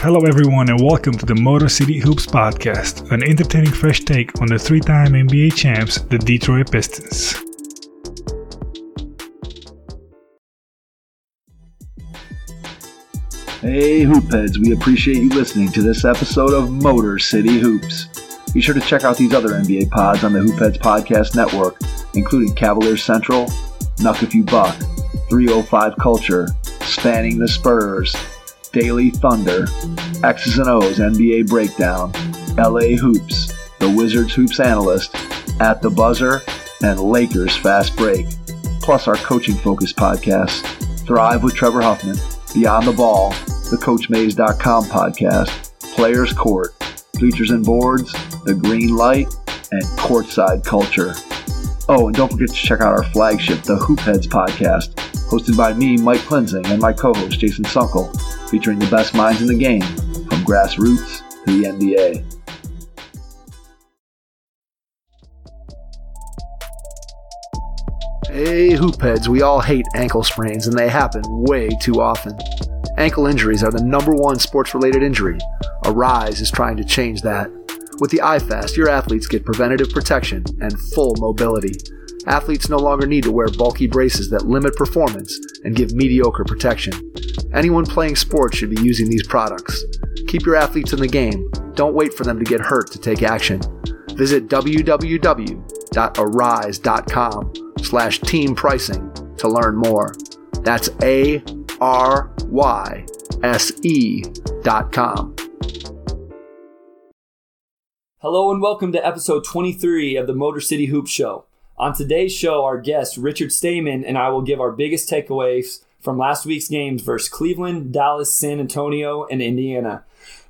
Hello, everyone, and welcome to the Motor City Hoops Podcast, an entertaining fresh take on the three time NBA champs, the Detroit Pistons. Hey, Hoopheads, we appreciate you listening to this episode of Motor City Hoops. Be sure to check out these other NBA pods on the Hoopheads Podcast Network, including Cavaliers Central, Nuck If You Buck, 305 Culture, Spanning the Spurs, Daily Thunder, X's and O's NBA Breakdown, LA Hoops, The Wizards Hoops Analyst, At the Buzzer, and Lakers Fast Break. Plus our coaching focused podcasts, Thrive with Trevor Huffman, Beyond the Ball, the CoachMaze.com podcast, Players Court, Bleachers and Boards, The Green Light, and Courtside Culture. Oh, and don't forget to check out our flagship, the Hoopheads podcast, hosted by me, Mike Klinzing, and my co-host, Jason Sunkle, featuring the best minds in the game, from grassroots to the NBA. Hey, Hoopheads, we all hate ankle sprains, and they happen way too often. Ankle injuries are the number one sports related injury. ARYSE is trying to change that. With the iFast, your athletes get preventative protection and full mobility. Athletes no longer need to wear bulky braces that limit performance and give mediocre protection. Anyone playing sports should be using these products. Keep your athletes in the game. Don't wait for them to get hurt to take action. Visit www.aryse.com slash team pricing to learn more. That's A R Y S E dot com. Hello and welcome to episode 23 of the Motor City Hoop Show. On today's show, our guest, Richard Stayman, and I will give our biggest takeaways from last week's games versus Cleveland, Dallas, San Antonio, and Indiana.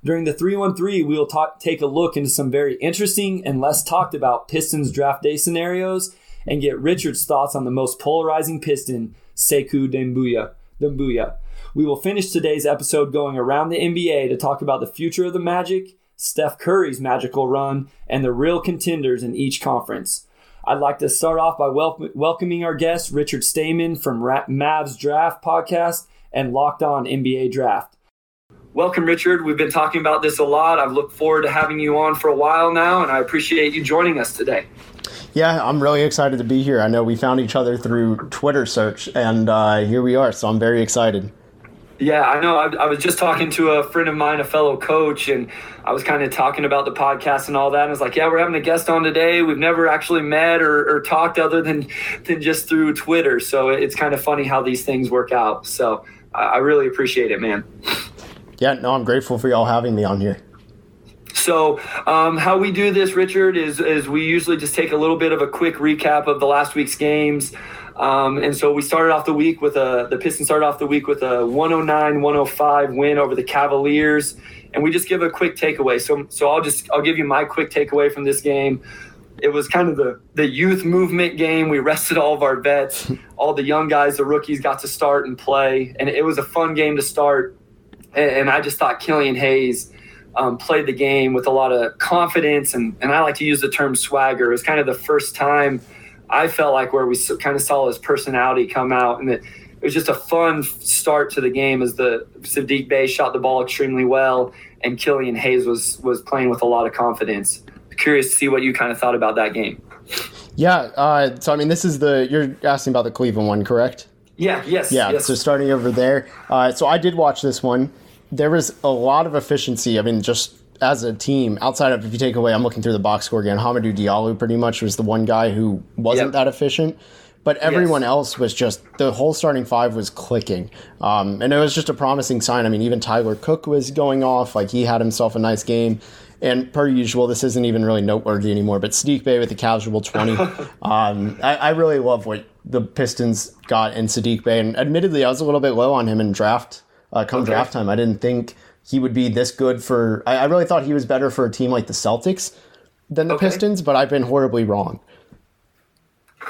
During the 313, we will talk, take a look into some very interesting and less talked about Pistons draft day scenarios and get Richard's thoughts on the most polarizing Piston, Sekou Doumbouya. Doumbouya. We will finish today's episode going around the NBA to talk about the future of the Magic, Steph Curry's magical run, and the real contenders in each conference. I'd like to start off by wel- welcoming our guest, Richard Stayman from Ra- Mavs Draft Podcast and Locked On NBA Draft. Welcome, Richard. We've been talking about this a lot. I've looked forward to having you on for a while now, and I appreciate you joining us today. Yeah, I'm really excited to be here. I know we found each other through Twitter search, and uh, here we are, so I'm very excited. Yeah, I know. I, I, was just talking to a friend of mine, a fellow coach, and I was kind of talking about the podcast and all that. And I was like, "Yeah, we're having a guest on today. We've never actually met or, or talked other than than just through Twitter. So it's kind of funny how these things work out. So I, I really appreciate it, man. Yeah, no, I'm grateful for y'all having me on here. So, um, how we do this, Richard, is is we usually just take a little bit of a quick recap of the last week's games. Um, and so we started off the week with a the Pistons started off the week with a 109-105 win over the Cavaliers, and we just give a quick takeaway. So so I'll just I'll give you my quick takeaway from this game. It was kind of the the youth movement game. We rested all of our vets, all the young guys, the rookies got to start and play, and it was a fun game to start. And, and I just thought Killian Hayes. Um, played the game with a lot of confidence, and, and I like to use the term swagger. It was kind of the first time I felt like where we kind of saw his personality come out, and it, it was just a fun start to the game as the Saddiq Bey shot the ball extremely well, and Killian Hayes was was playing with a lot of confidence. Curious to see what you kind of thought about that game. Yeah, uh, so I mean, this is the you're asking about the Cleveland one, correct? Yeah. Yes. Yeah. Yes. So starting over there, uh, so I did watch this one. There was a lot of efficiency. I mean, just as a team, outside of if you take away, I'm looking through the box score again. Hamidou Diallo pretty much was the one guy who wasn't yep. that efficient, but everyone yes. else was just the whole starting five was clicking, um, and it was just a promising sign. I mean, even Tyler Cook was going off; like he had himself a nice game. And per usual, this isn't even really noteworthy anymore. But Saddiq Bey with the casual twenty, um, I, I really love what the Pistons got in Saddiq Bey. And admittedly, I was a little bit low on him in draft. Uh, come okay. draft time, I didn't think he would be this good for. I, I, really thought he was better for a team like the Celtics than the okay. Pistons, but I've been horribly wrong.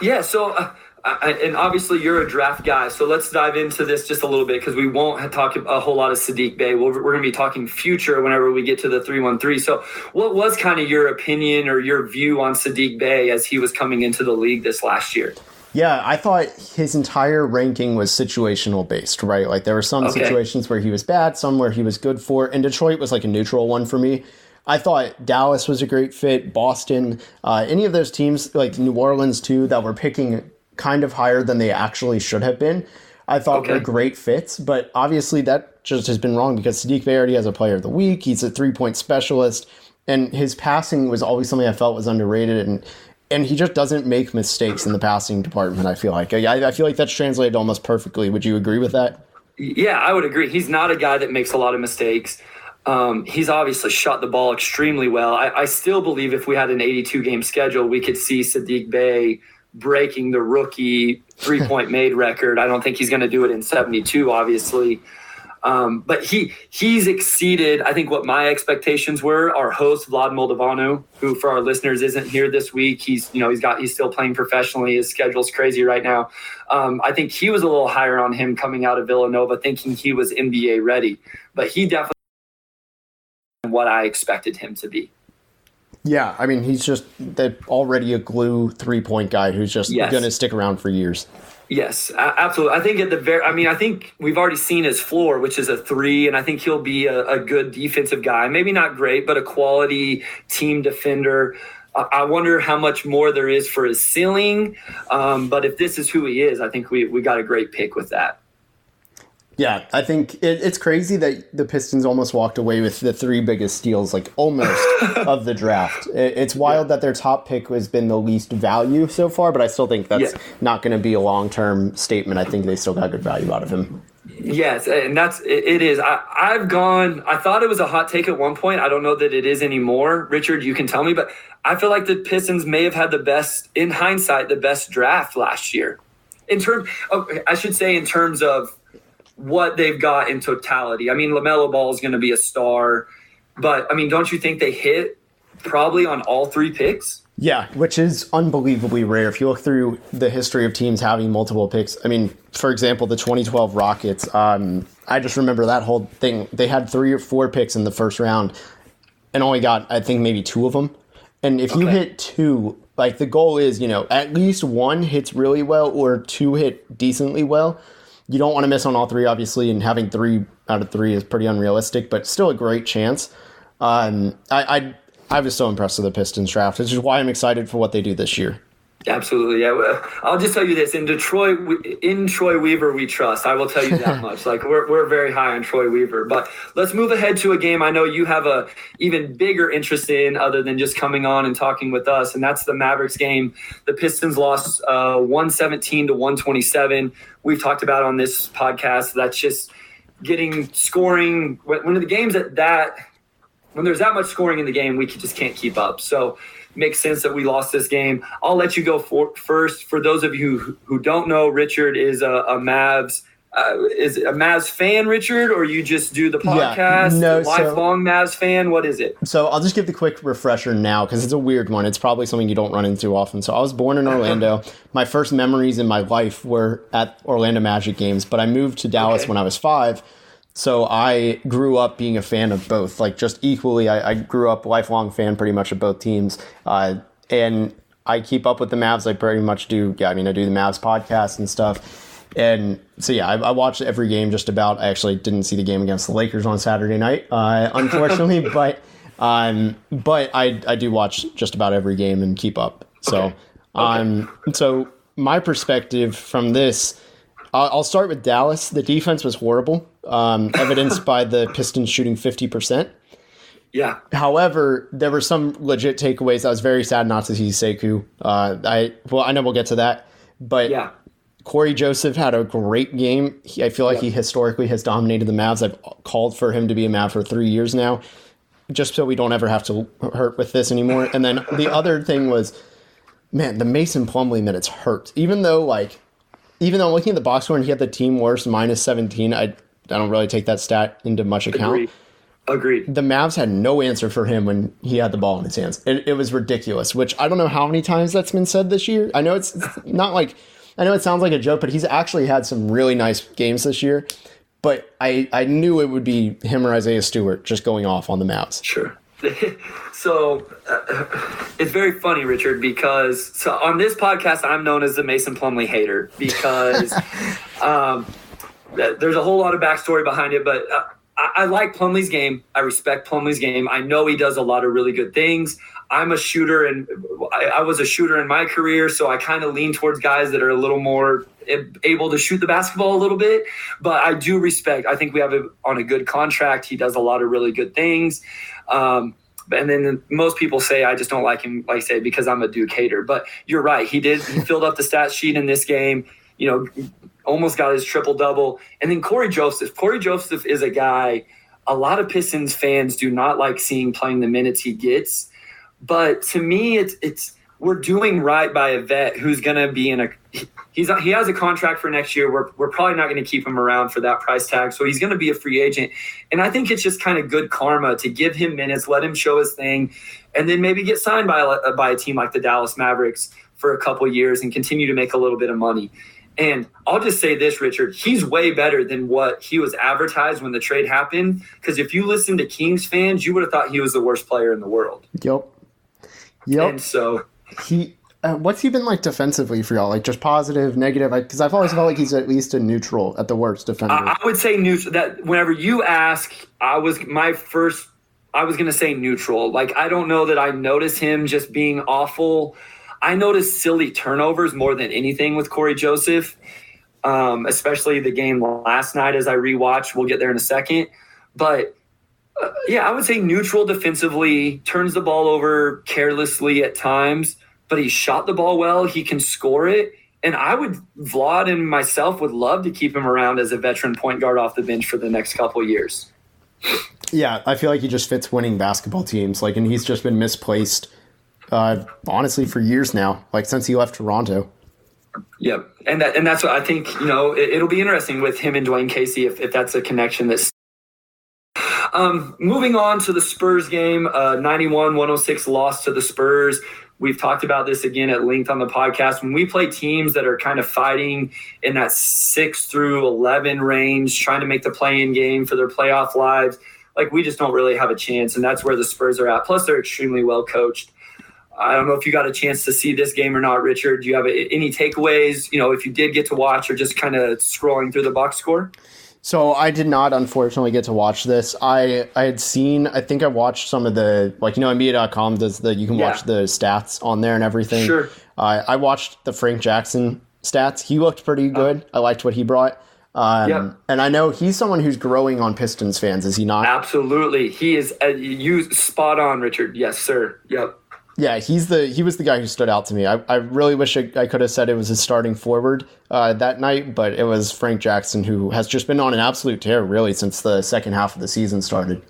Yeah, so uh, I, and obviously you're a draft guy, so let's dive into this just a little bit because we won't talk a whole lot of Saddiq Bey. We're, we're going to be talking future whenever we get to the three one three. So, what was kind of your opinion or your view on Saddiq Bey as he was coming into the league this last year? Yeah, I thought his entire ranking was situational based, right? Like there were some Okay. situations where he was bad, some where he was good for, and Detroit was like a neutral one for me. I thought Dallas was a great fit, Boston, uh, any of those teams, like New Orleans too, that were picking kind of higher than they actually should have been. I thought Okay. were great fits, but obviously that just has been wrong because Saddiq Bey already has a player of the week. He's a three point specialist, and his passing was always something I felt was underrated. And and he just doesn't make mistakes in the passing department. I feel like I, I feel like that's translated almost perfectly. Would you agree with that? Yeah, I would agree. He's not a guy that makes a lot of mistakes. Um, he's obviously shot the ball extremely well. I, I still believe if we had an 82 game schedule, we could see Saddiq Bey breaking the rookie three point made record. I don't think he's going to do it in 72, obviously. Um, but he he's exceeded, I think, what my expectations were. Our host Vlad Moldavanu, who for our listeners isn't here this week, he's you know he's got he's still playing professionally. His schedule's crazy right now. Um, I think he was a little higher on him coming out of Villanova, thinking he was NBA ready, but he definitely what I expected him to be. Yeah, I mean he's just already a glue three point guy who's just Yes. going to stick around for years. Yes, absolutely. I think at the very, I mean, I think we've already seen his floor, which is a three, and I think he'll be a, a good defensive guy. Maybe not great, but a quality team defender. I wonder how much more there is for his ceiling. Um, but if this is who he is, I think we, we got a great pick with that. Yeah, I think it, it's crazy that the Pistons almost walked away with the three biggest steals, like almost of the draft. It, it's wild that their top pick has been the least value so far, but I still think that's Yeah. not going to be a long term statement. I think they still got good value out of him. Yes, and that's it, it is. I, I've gone. I thought it was a hot take at one point. I don't know that it is anymore. Richard, you can tell me, but I feel like the Pistons may have had the best, in hindsight, the best draft last year. In terms, oh, I should say, in terms of what they've got in totality. I mean, Lamelo Ball is going to be a star, but I mean, don't you think they hit probably on all three picks? Yeah, which is unbelievably rare. If you look through the history of teams having multiple picks, I mean, for example, the 2012 Rockets, um, I just remember that whole thing. They had three or four picks in the first round and only got, I think, maybe two of them. And if you hit two, like the goal is, you know, at least one hits really well or two hit decently well. You don't want to miss on all three, obviously, and having three out of three is pretty unrealistic, but still a great chance. Um, I, I I was so impressed with the Pistons draft, which is why I'm excited for what they do this year. Absolutely, yeah. I'll just tell you this: in Detroit, in Troy Weaver, we trust. I will tell you that much. Like we're we're very high on Troy Weaver. But let's move ahead to a game I know you have a even bigger interest in, other than just coming on and talking with us, and that's the Mavericks game. The Pistons lost uh, one seventeen to one twenty seven. We've talked about on this podcast. That's just getting scoring when when the games at that when there's that much scoring in the game, we just can't keep up. So makes sense that we lost this game. I'll let you go for, first. For those of you who, who don't know, Richard is a, a Mavs. Uh, is a Mavs fan, Richard, or you just do the Yeah, podcast? no, so- lifelong Mavs fan. What is it? So I'll just give the quick refresher now because it's a weird one. It's probably something you don't run into often. So I was born in Orlando. my first memories in my life were at Orlando Magic games, but I moved to Dallas Okay. when I was five. So I grew up being a fan of both, like just equally. I, I grew up lifelong fan pretty much of both teams, uh, and I keep up with the Mavs. I pretty much do. Yeah, I mean, I do the Mavs podcast and stuff. And so yeah, I, I watched every game just about. I actually didn't see the game against the Lakers on Saturday night, uh, unfortunately, but um, but I I do watch just about every game and keep up. So um, so my perspective from this, I'll, I'll start with Dallas. The defense was horrible, um, evidenced by the Pistons shooting fifty percent. Yeah, However, there were some legit takeaways. I was very sad not to see Sekou. Uh, I well, I know we'll get to that, but yeah, Cory Joseph had a great game. He, I feel like he historically has dominated the Mavs. I've called for him to be a Mav for three years now, just so we don't ever have to hurt with this anymore. And then the other thing was, man, the Mason Plumlee minutes hurt. Even though like, even though I'm looking at the box score and he had the team worst minus 17, I I don't really take that stat into much account agreed. Agreed. the Mavs had no answer for him when he had the ball in his hands. It, it was ridiculous, which I don't know how many times that's been said this year. I know it's, not like, I know it sounds like a joke, but he's actually had some really nice games this year. But I, I knew it would be him or Isaiah Stewart just going off on the Mavs. Sure. so uh, it's very funny, Richard, because so on this podcast, I'm known as the Mason Plumlee hater because um, there's a whole lot of backstory behind it, but. Uh, I, I like Plumlee's game. I respect Plumlee's game. I know he does a lot of really good things. I'm a shooter, and I, I was a shooter in my career, so I kind of lean towards guys that are a little more able to shoot the basketball a little bit. But I do respect. I think we have him on a good contract. He does a lot of really good things. Um, and then most people say I just don't like him, like I say, because I'm a Duke hater. But you're right. He did. He filled up the stat sheet in this game. You know, almost got his triple double. And then Cory Joseph. Cory Joseph is a guy. A lot of Pistons fans do not like seeing playing the minutes he gets. But to me, it's it's we're doing right by a vet who's going to be in a he's he has a contract for next year. We're we're probably not going to keep him around for that price tag, so he's going to be a free agent. And I think it's just kind of good karma to give him minutes, let him show his thing, and then maybe get signed by a, by a team like the Dallas Mavericks for a couple years and continue to make a little bit of money. And I'll just say this, Richard, he's way better than what he was advertised when the trade happened. Because if you listen to Kings fans, you would have thought he was the worst player in the world. Yep. Yep. And so he uh, what's he been like defensively for y'all? Like just positive, negative? Because I've always felt like he's at least a neutral at the worst defender. I, I would say neutral. That whenever you ask, I was my first. I was going to say neutral. Like I don't know that I notice him just being awful. I noticed silly turnovers more than anything with Cory Joseph, um, especially the game last night as I rewatched. We'll get there in a second, but uh, yeah, I would say neutral defensively, turns the ball over carelessly at times, but he shot the ball well. He can score it. And I would, Vlad and myself would love to keep him around as a veteran point guard off the bench for the next couple years. Yeah, I feel like he just fits winning basketball teams. Like, and he's just been misplaced, uh, honestly, for years now. Like since he left Toronto. Yep, and that and that's what I think. You know, it, will be interesting with him and Dwane Casey if, if that's a connection that's um, moving on to the Spurs game, uh, 91 106 loss to the Spurs. We've talked about this again at length on the podcast. When we play teams that are kind of fighting in that six through 11 range, trying to make the play in game for their playoff lives, like we just don't really have a chance. And that's where the Spurs are at. Plus, they're extremely well coached. I don't know if you got a chance to see this game or not, Richard. Do you have any takeaways? You know, if you did get to watch or just kind of scrolling through the box score? So I did not unfortunately get to watch this. I I had seen I think I watched some of the like you know NBA.com does the you can yeah. watch the stats on there and everything. Sure. Uh, I watched the Frank Jackson stats. He looked pretty good. Uh, I liked what he brought. Um, yep. And I know he's someone who's growing on Pistons fans, is he not? Absolutely. He is uh, you spot on, Richard. Yes, sir. Yep. Yeah, he's the he was the guy who stood out to me. I, I really wish I, I could have said it was his starting forward uh, that night, but it was Frank Jackson who has just been on an absolute tear really since the second half of the season started.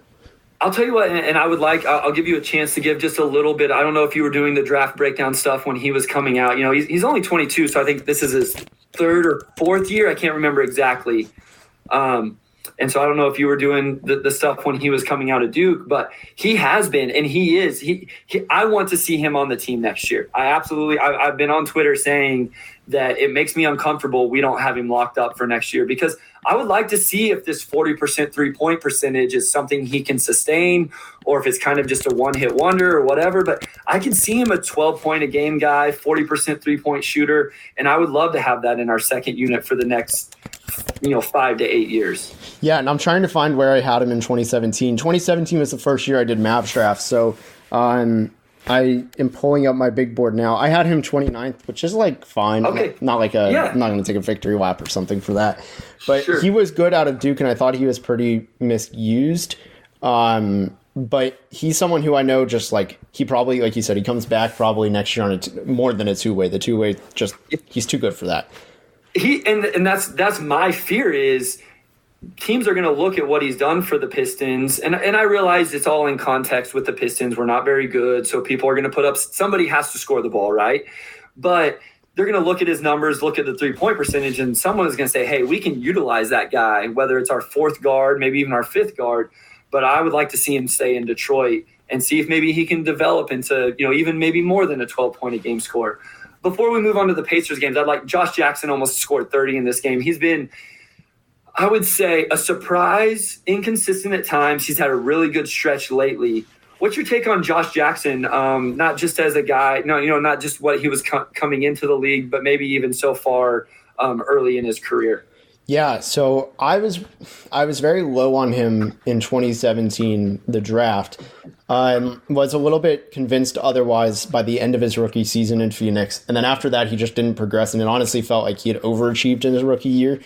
I'll tell you what, and I would like, I'll give you a chance to give just a little bit. I don't know if you were doing the draft breakdown stuff when he was coming out. You know, he's, he's only 22, so I think this is his third or fourth year. I can't remember exactly. Um, and so I don't know if you were doing the, the stuff when he was coming out of Duke, but he has been, and he is. He, he I want to see him on the team next year. I absolutely. I, I've been on Twitter saying that it makes me uncomfortable. We don't have him locked up for next year because I would like to see if this 40% three point percentage is something he can sustain or if it's kind of just a one hit wonder or whatever. But I can see him a 12 point a game guy, 40% three point shooter. And I would love to have that in our second unit for the next, you know, five to eight years. Yeah. And I'm trying to find where I had him in 2017. 2017 was the first year I did Mavs Draft. So, um, I am pulling up my big board now. I had him 29th, which is like fine. Okay. Not like a, yeah. I'm not going to take a victory lap or something for that. But sure. he was good out of Duke, and I thought he was pretty misused. Um, but he's someone who I know just like he probably, like you said, he comes back probably next year on a t- more than a two way. The two way, just he's too good for that. He and and that's that's my fear is teams are going to look at what he's done for the Pistons, and and I realize it's all in context with the Pistons. We're not very good, so people are going to put up. Somebody has to score the ball, right? But they're going to look at his numbers, look at the three point percentage, and someone is going to say, "Hey, we can utilize that guy, whether it's our fourth guard, maybe even our fifth guard." But I would like to see him stay in Detroit and see if maybe he can develop into you know even maybe more than a 12 point a game score. Before we move on to the Pacers games, I'd like Josh Jackson almost scored 30 in this game. He's been I would say a surprise, inconsistent at times. He's had a really good stretch lately. what's your take on Josh Jackson? Um, not just as a guy, no, you know, not just what he was co- coming into the league, but maybe even so far um, early in his career. Yeah, so I was I was very low on him in 2017, the draft. Um, was a little bit convinced otherwise by the end of his rookie season in Phoenix, and then after that he just didn't progress, and it honestly felt like he had overachieved in his rookie year,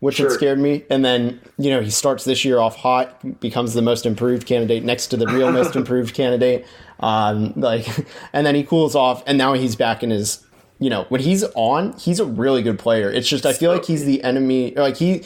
which sure. had scared me. And then you know he starts this year off hot, becomes the most improved candidate next to the real most improved candidate, um, like, and then he cools off, and now he's back in his you know, when he's on, he's a really good player. It's just I feel like he's the enemy. Like he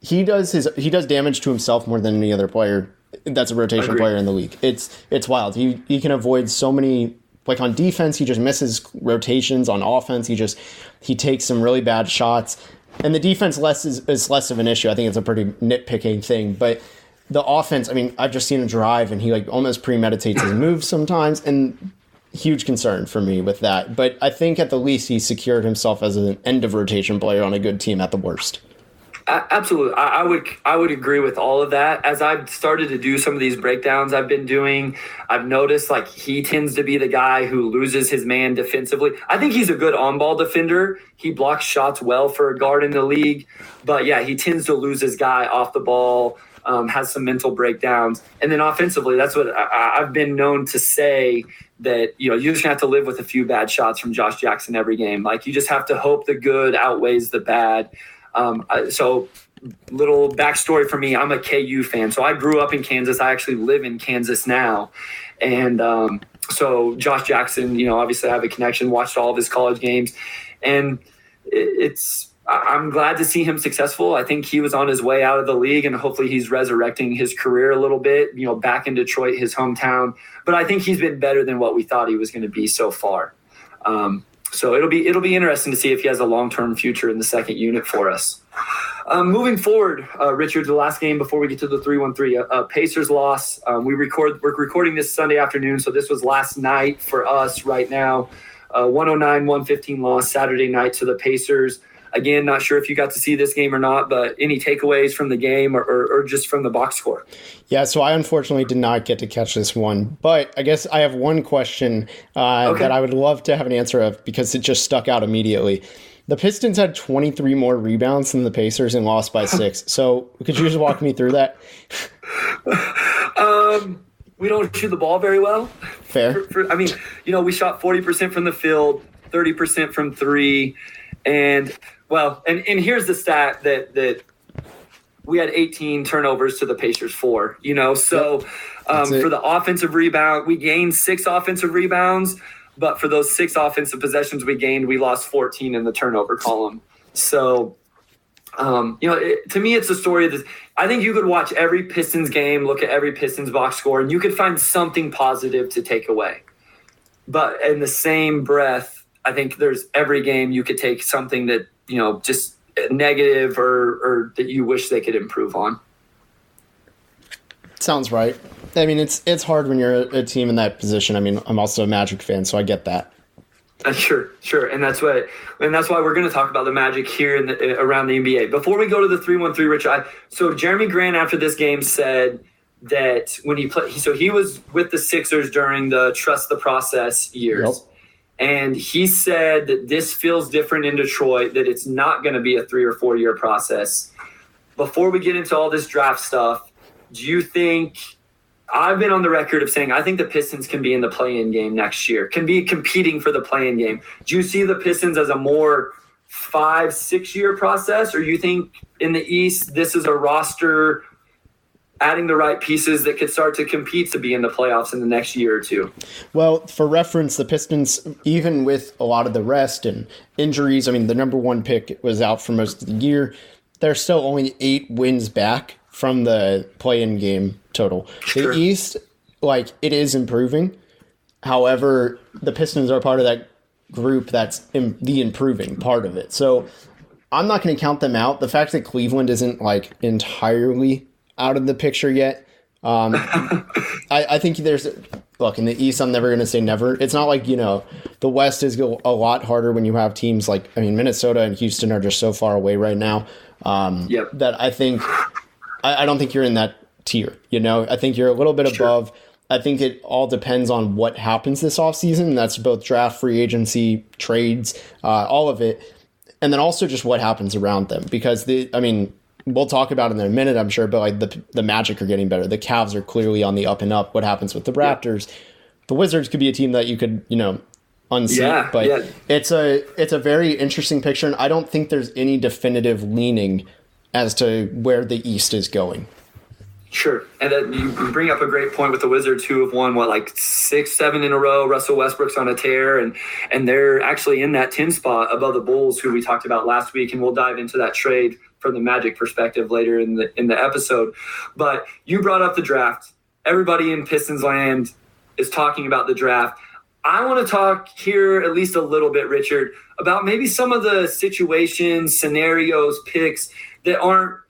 he does his he does damage to himself more than any other player that's a rotation Agreed. player in the league. It's it's wild. He he can avoid so many like on defense he just misses rotations on offense he just he takes some really bad shots and the defense less is, is less of an issue i think it's a pretty nitpicking thing but the offense i mean i've just seen him drive and he like almost premeditates his moves sometimes and huge concern for me with that. But I think at the least he secured himself as an end of rotation player on a good team at the worst. Absolutely, I, would I would agree with all of that. As I've started to do some of these breakdowns I've been doing, I've noticed like he tends to be the guy who loses his man defensively. I think he's a good on-ball defender. He blocks shots well for a guard in the league, but yeah, he tends to lose his guy off the ball. Um, has some mental breakdowns, and then offensively, that's what I, I've been known to say that you know you just have to live with a few bad shots from Josh Jackson every game. Like you just have to hope the good outweighs the bad. Um, so little backstory for me: I'm a KU fan, so I grew up in Kansas. I actually live in Kansas now, and um, so Josh Jackson, you know, obviously I have a connection. Watched all of his college games, and it's I'm glad to see him successful. I think he was on his way out of the league, and hopefully he's resurrecting his career a little bit. You know, back in Detroit, his hometown. But I think he's been better than what we thought he was going to be so far. Um, so it'll be it'll be interesting to see if he has a long term future in the second unit for us. Um, moving forward, uh, Richard, the last game before we get to the three one three, uh, uh, Pacers loss. Um, we record we're recording this Sunday afternoon, so this was last night for us. Right now, uh, 109 115 loss Saturday night to the Pacers. Again, not sure if you got to see this game or not, but any takeaways from the game or, or, or just from the box score? Yeah, so I unfortunately did not get to catch this one, but I guess I have one question uh, okay. that I would love to have an answer of because it just stuck out immediately. The Pistons had 23 more rebounds than the Pacers and lost by six. So could you just walk me through that? um, we don't shoot the ball very well. Fair. For, for, I mean, you know, we shot 40% from the field, 30% from three, and well, and, and here's the stat that that we had 18 turnovers to the Pacers four. You know, so um, for the offensive rebound, we gained six offensive rebounds, but for those six offensive possessions we gained, we lost 14 in the turnover column. So, um, you know, it, to me, it's a story that I think you could watch every Pistons game, look at every Pistons box score, and you could find something positive to take away. But in the same breath, I think there's every game you could take something that you know just negative or or that you wish they could improve on. Sounds right. I mean, it's it's hard when you're a, a team in that position. I mean, I'm also a Magic fan, so I get that. Uh, sure, sure, and that's what, and that's why we're going to talk about the Magic here in the, around the NBA. Before we go to the three one three, Rich, I, so Jerami Grant after this game said that when he played, so he was with the Sixers during the trust the process years. Yep. And he said that this feels different in Detroit, that it's not going to be a three or four year process. Before we get into all this draft stuff, do you think I've been on the record of saying I think the Pistons can be in the play in game next year, can be competing for the play in game. Do you see the Pistons as a more five, six year process, or you think in the East this is a roster adding the right pieces that could start to compete to be in the playoffs in the next year or two. Well, for reference, the Pistons, even with a lot of the rest and injuries, I mean, the number one pick was out for most of the year. They're still only eight wins back from the play in game total. Sure. The East, like, it is improving. However, the Pistons are part of that group that's in the improving part of it. So I'm not going to count them out. The fact that Cleveland isn't like entirely out of the picture yet. Um, I, I, think there's look in the East. I'm never going to say never. It's not like you know the West is a lot harder when you have teams like I mean Minnesota and Houston are just so far away right now. Um, yep. That I think I, I, don't think you're in that tier. You know, I think you're a little bit sure. above. I think it all depends on what happens this offseason. That's both draft, free agency, trades, uh, all of it. And then also just what happens around them. Because, the, I mean, we'll talk about it in a minute, I'm sure, but like the, the Magic are getting better. The Cavs are clearly on the up and up. What happens with the Raptors? The Wizards could be a team that you could, you know, unseat. Yeah, but yeah. it's a it's a very interesting picture, and I don't think there's any definitive leaning as to where the East is going. Sure, and then you you bring up a great point with the Wizards, who have won what like six, seven in a row. Russell Westbrook's on a tear, and and they're actually in that ten spot above the Bulls, who we talked about last week, and we'll dive into that trade from the Magic perspective later in the in the episode. But you brought up the draft. Everybody in Pistons land is talking about the draft. I want to talk here at least a little bit, Richard, about maybe some of the situations, scenarios, picks that aren't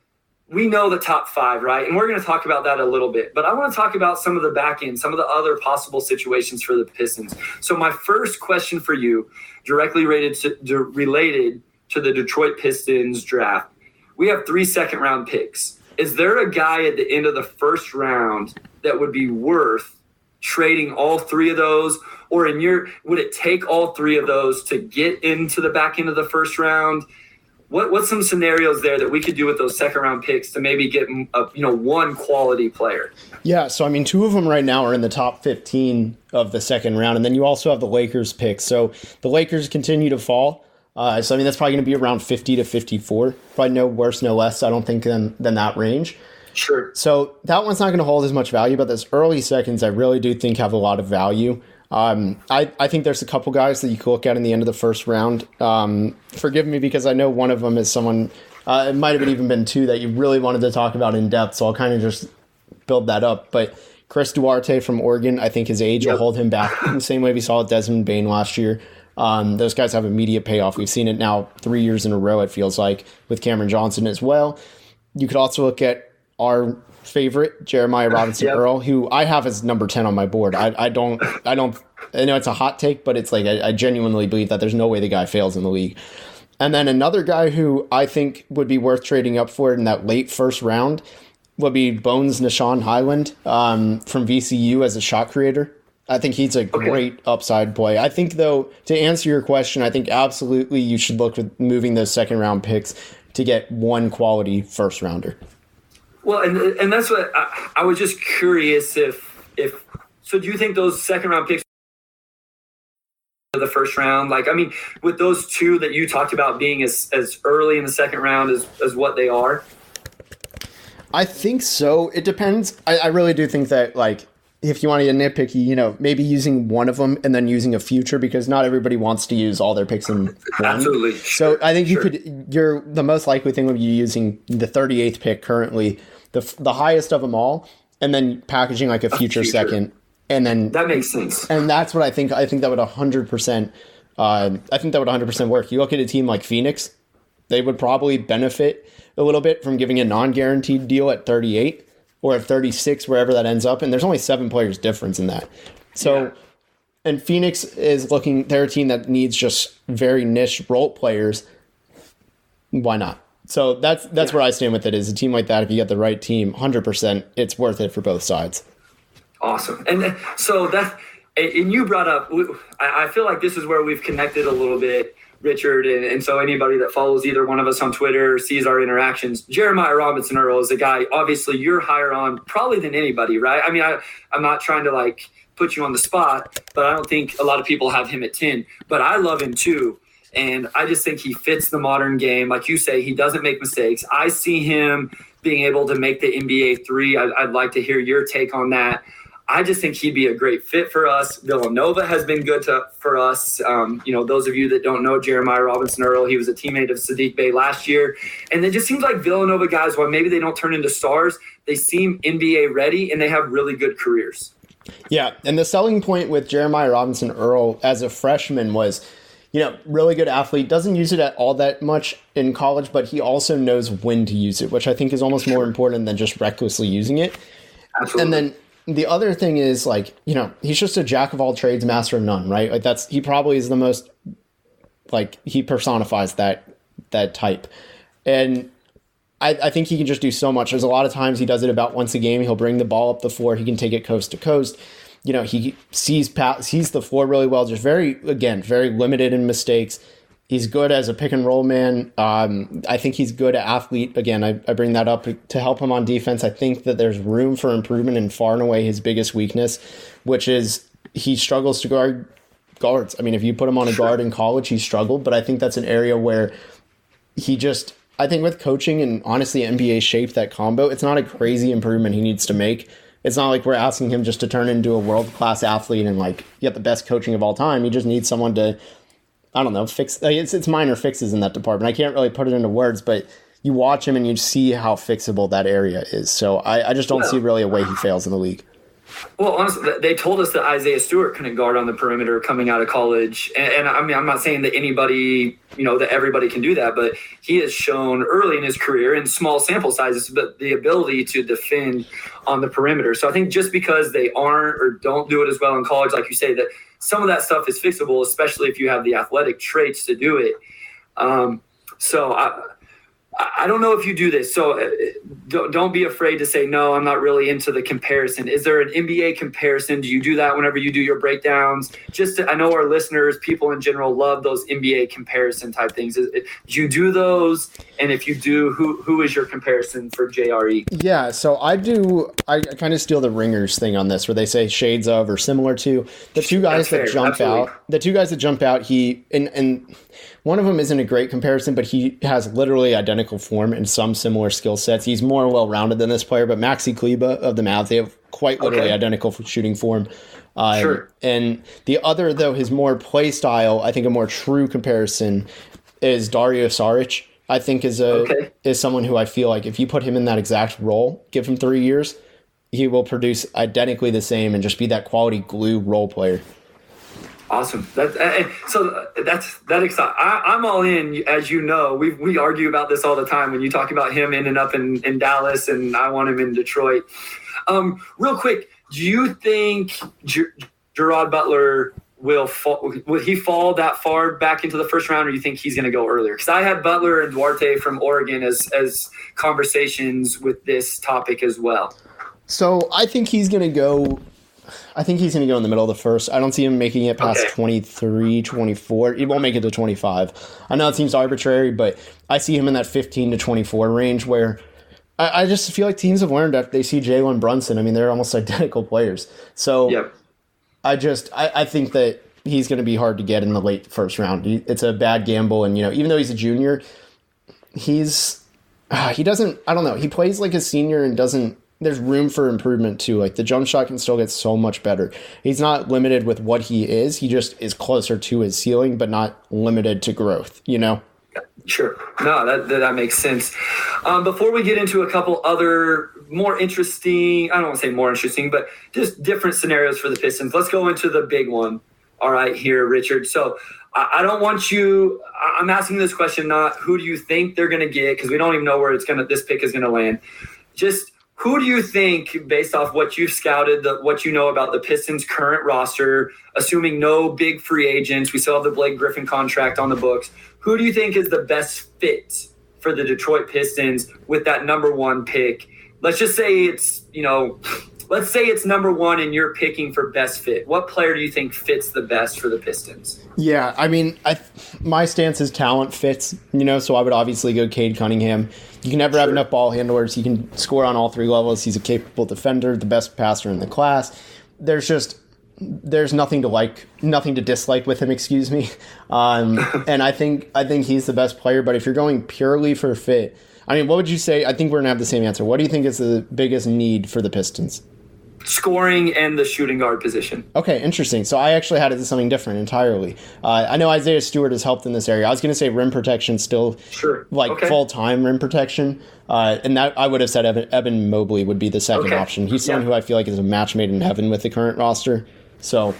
we know the top five, right? And we're going to talk about that a little bit. But I want to talk about some of the back end, some of the other possible situations for the Pistons. So my first question for you, directly related to, related to the Detroit Pistons draft, we have three second round picks. Is there a guy at the end of the first round that would be worth trading all three of those? Or in your, would it take all three of those to get into the back end of the first round? what what's some scenarios there that we could do with those second round picks to maybe get a, you know one quality player? Yeah, so I mean, two of them right now are in the top 15 of the second round, and then you also have the Lakers pick. So the Lakers continue to fall. Uh, so I mean, that's probably going to be around 50 to 54. Probably no worse, no less. I don't think than than that range. Sure. So that one's not going to hold as much value, but those early seconds, I really do think have a lot of value. Um, I, I think there's a couple guys that you could look at in the end of the first round. Um, forgive me because I know one of them is someone, uh, it might have even been two that you really wanted to talk about in depth. So I'll kind of just build that up. But Chris Duarte from Oregon, I think his age yep. will hold him back the same way we saw with Desmond Bane last year. Um, those guys have immediate payoff. We've seen it now three years in a row, it feels like, with Cameron Johnson as well. You could also look at our favorite, Jeremiah Robinson yep. Earl, who I have as number 10 on my board. I, I don't, I don't, I know it's a hot take, but it's like, I, I genuinely believe that there's no way the guy fails in the league. And then another guy who I think would be worth trading up for in that late first round would be Bones Nah'Shon Hyland um, from VCU as a shot creator. I think he's a okay. great upside play. I think, though, to answer your question, I think absolutely you should look at moving those second round picks to get one quality first rounder. Well, and and that's what I, I was just curious if if so. Do you think those second round picks? the first round like i mean with those two that you talked about being as, as early in the second round as, as what they are i think so it depends I, I really do think that like if you want to get nitpicky you know maybe using one of them and then using a future because not everybody wants to use all their picks in one absolutely so i think you sure. could you're the most likely thing would be using the 38th pick currently the the highest of them all, and then packaging like a future, a future. second, and then that makes sense. And that's what I think. I think that would hundred uh, percent. I think that would 100% work. You look at a team like Phoenix, they would probably benefit a little bit from giving a non-guaranteed deal at 38 or at 36, wherever that ends up. And there's only seven players difference in that. So, yeah. and Phoenix is looking, they're a team that needs just very niche role players. Why not? So that's that's yeah. where I stand with it. Is a team like that, if you get the right team, hundred percent, it's worth it for both sides. Awesome, and uh, so that and you brought up. I feel like this is where we've connected a little bit, Richard, and, and so anybody that follows either one of us on Twitter sees our interactions. Jeremiah Robinson Earl is a guy. Obviously, you're higher on probably than anybody, right? I mean, I I'm not trying to like put you on the spot, but I don't think a lot of people have him at ten. But I love him too. And I just think he fits the modern game. Like you say, he doesn't make mistakes. I see him being able to make the NBA three. I'd, I'd like to hear your take on that. I just think he'd be a great fit for us. Villanova has been good to, for us. Um, you know, those of you that don't know Jeremiah Robinson Earl, he was a teammate of Saddiq Bey last year. And it just seems like Villanova guys, while maybe they don't turn into stars, they seem NBA ready and they have really good careers. Yeah. And the selling point with Jeremiah Robinson Earl as a freshman was – you know, really good athlete, doesn't use it at all that much in college, but he also knows when to use it, which I think is almost more important than just recklessly using it. Absolutely. And then the other thing is like, you know, he's just a jack of all trades, master of none, right? Like that's he probably is the most like he personifies that that type. And I, I think he can just do so much. There's a lot of times he does it about once a game. He'll bring the ball up the floor. He can take it coast to coast. You know, he sees sees the floor really well. Just very again, very limited in mistakes. He's good as a pick and roll man. Um, I think he's good at athlete. Again, I, I bring that up to help him on defense. I think that there's room for improvement in far and away his biggest weakness, which is he struggles to guard guards. I mean, if you put him on a guard in college, he struggled, but I think that's an area where he just I think with coaching and honestly NBA shaped that combo, it's not a crazy improvement he needs to make. It's not like we're asking him just to turn into a world class athlete and like get the best coaching of all time. He just needs someone to, I don't know, fix. It's it's minor fixes in that department. I can't really put it into words, but you watch him and you see how fixable that area is. So I, I just don't see really a way he fails in the league. Well, honestly, they told us that Isaiah Stewart couldn't guard on the perimeter coming out of college, and, and, I mean, I'm not saying that anybody, you know, that everybody can do that, but he has shown early in his career in small sample sizes, but the ability to defend on the perimeter. So I think just because they aren't or don't do it as well in college, like you say, that some of that stuff is fixable, especially if you have the athletic traits to do it. Um, so I, I don't know if you do this, so uh, don't, be afraid to say no. I'm not really into the comparison. Is there an NBA comparison? Do you do that whenever you do your breakdowns? Just to, I know our listeners, people in general, love those NBA comparison type things. Do you do those? And if you do, who who is your comparison for JRE? Yeah, so I do. I kind of steal the ringers thing on this, where they say shades of or similar to the two guys that jump Absolutely. out. The two guys that jump out. He and and one of them isn't a great comparison, but he has literally identical form and some similar skill sets. He's more well rounded than this player, but Maxi Kleber of the Mavs, they have quite literally okay. identical shooting form. Um, sure. And the other, though, his more play style, I think a more true comparison is Dario Saric. I think is a okay. is someone who I feel like if you put him in that exact role, give him three years, he will produce identically the same and just be that quality glue role player. Awesome. That, uh, so that's that exciting. I'm all in. As you know, we we argue about this all the time. When you talk about him ending up in, in Dallas, and I want him in Detroit. Um, real quick, do you think Ger- Gerard Butler will fall? Will he fall that far back into the first round, or you think he's going to go earlier? Because I had Butler and Duarte from Oregon as as conversations with this topic as well. So I think he's going to go I think he's going to go in the middle of the first. I don't see him making it past okay. 23, 24. He won't make it to 25. I know it seems arbitrary, but I see him in that 15 to 24 range where I, I just feel like teams have learned after they see Jalen Brunson. I mean, they're almost identical players. So yep. I just, I, I think that he's going to be hard to get in the late first round. It's a bad gamble. And, you know, even though he's a junior, he's, uh, he doesn't, I don't know, he plays like a senior and doesn't there's room for improvement too. Like the jump shot can still get so much better. He's not limited with what he is. He just is closer to his ceiling, but not limited to growth. You know. Sure. No, that, that, makes sense. Um, before we get into a couple other more interesting, I don't want to say more interesting, but just different scenarios for the Pistons, let's go into the big one. All right, here, Richard. So I, I don't want you, I'm asking this question not who do you think they're going to get, because we don't even know where it's going to, this pick is going to land. Just who do you think, based off what you've scouted, the, what you know about the Pistons' current roster, assuming no big free agents, we still have the Blake Griffin contract on the books. Who do you think is the best fit for the Detroit Pistons with that number one pick? Let's just say it's, you know, let's say it's number one and you're picking for best fit. What player do you think fits the best for the Pistons? Yeah, I mean, I my stance is talent fits, you know, so I would obviously go Cade Cunningham. You can never sure. have enough ball handlers. He can score on all three levels. He's a capable defender, the best passer in the class. There's just there's nothing to like, nothing to dislike with him. Excuse me. Um, and I think I think he's the best player. But if you're going purely for fit, I mean, what would you say? I think we're gonna have the same answer. What do you think is the biggest need for the Pistons? Scoring and the shooting guard position. Okay, interesting. So I actually had it as something different entirely. Uh, I know Isaiah Stewart has helped in this area. I was going to say rim protection still, sure, like okay. full time rim protection, uh, and that I would have said Evan, Evan Mobley would be the second okay. option. He's someone yeah. who I feel like is a match made in heaven with the current roster. So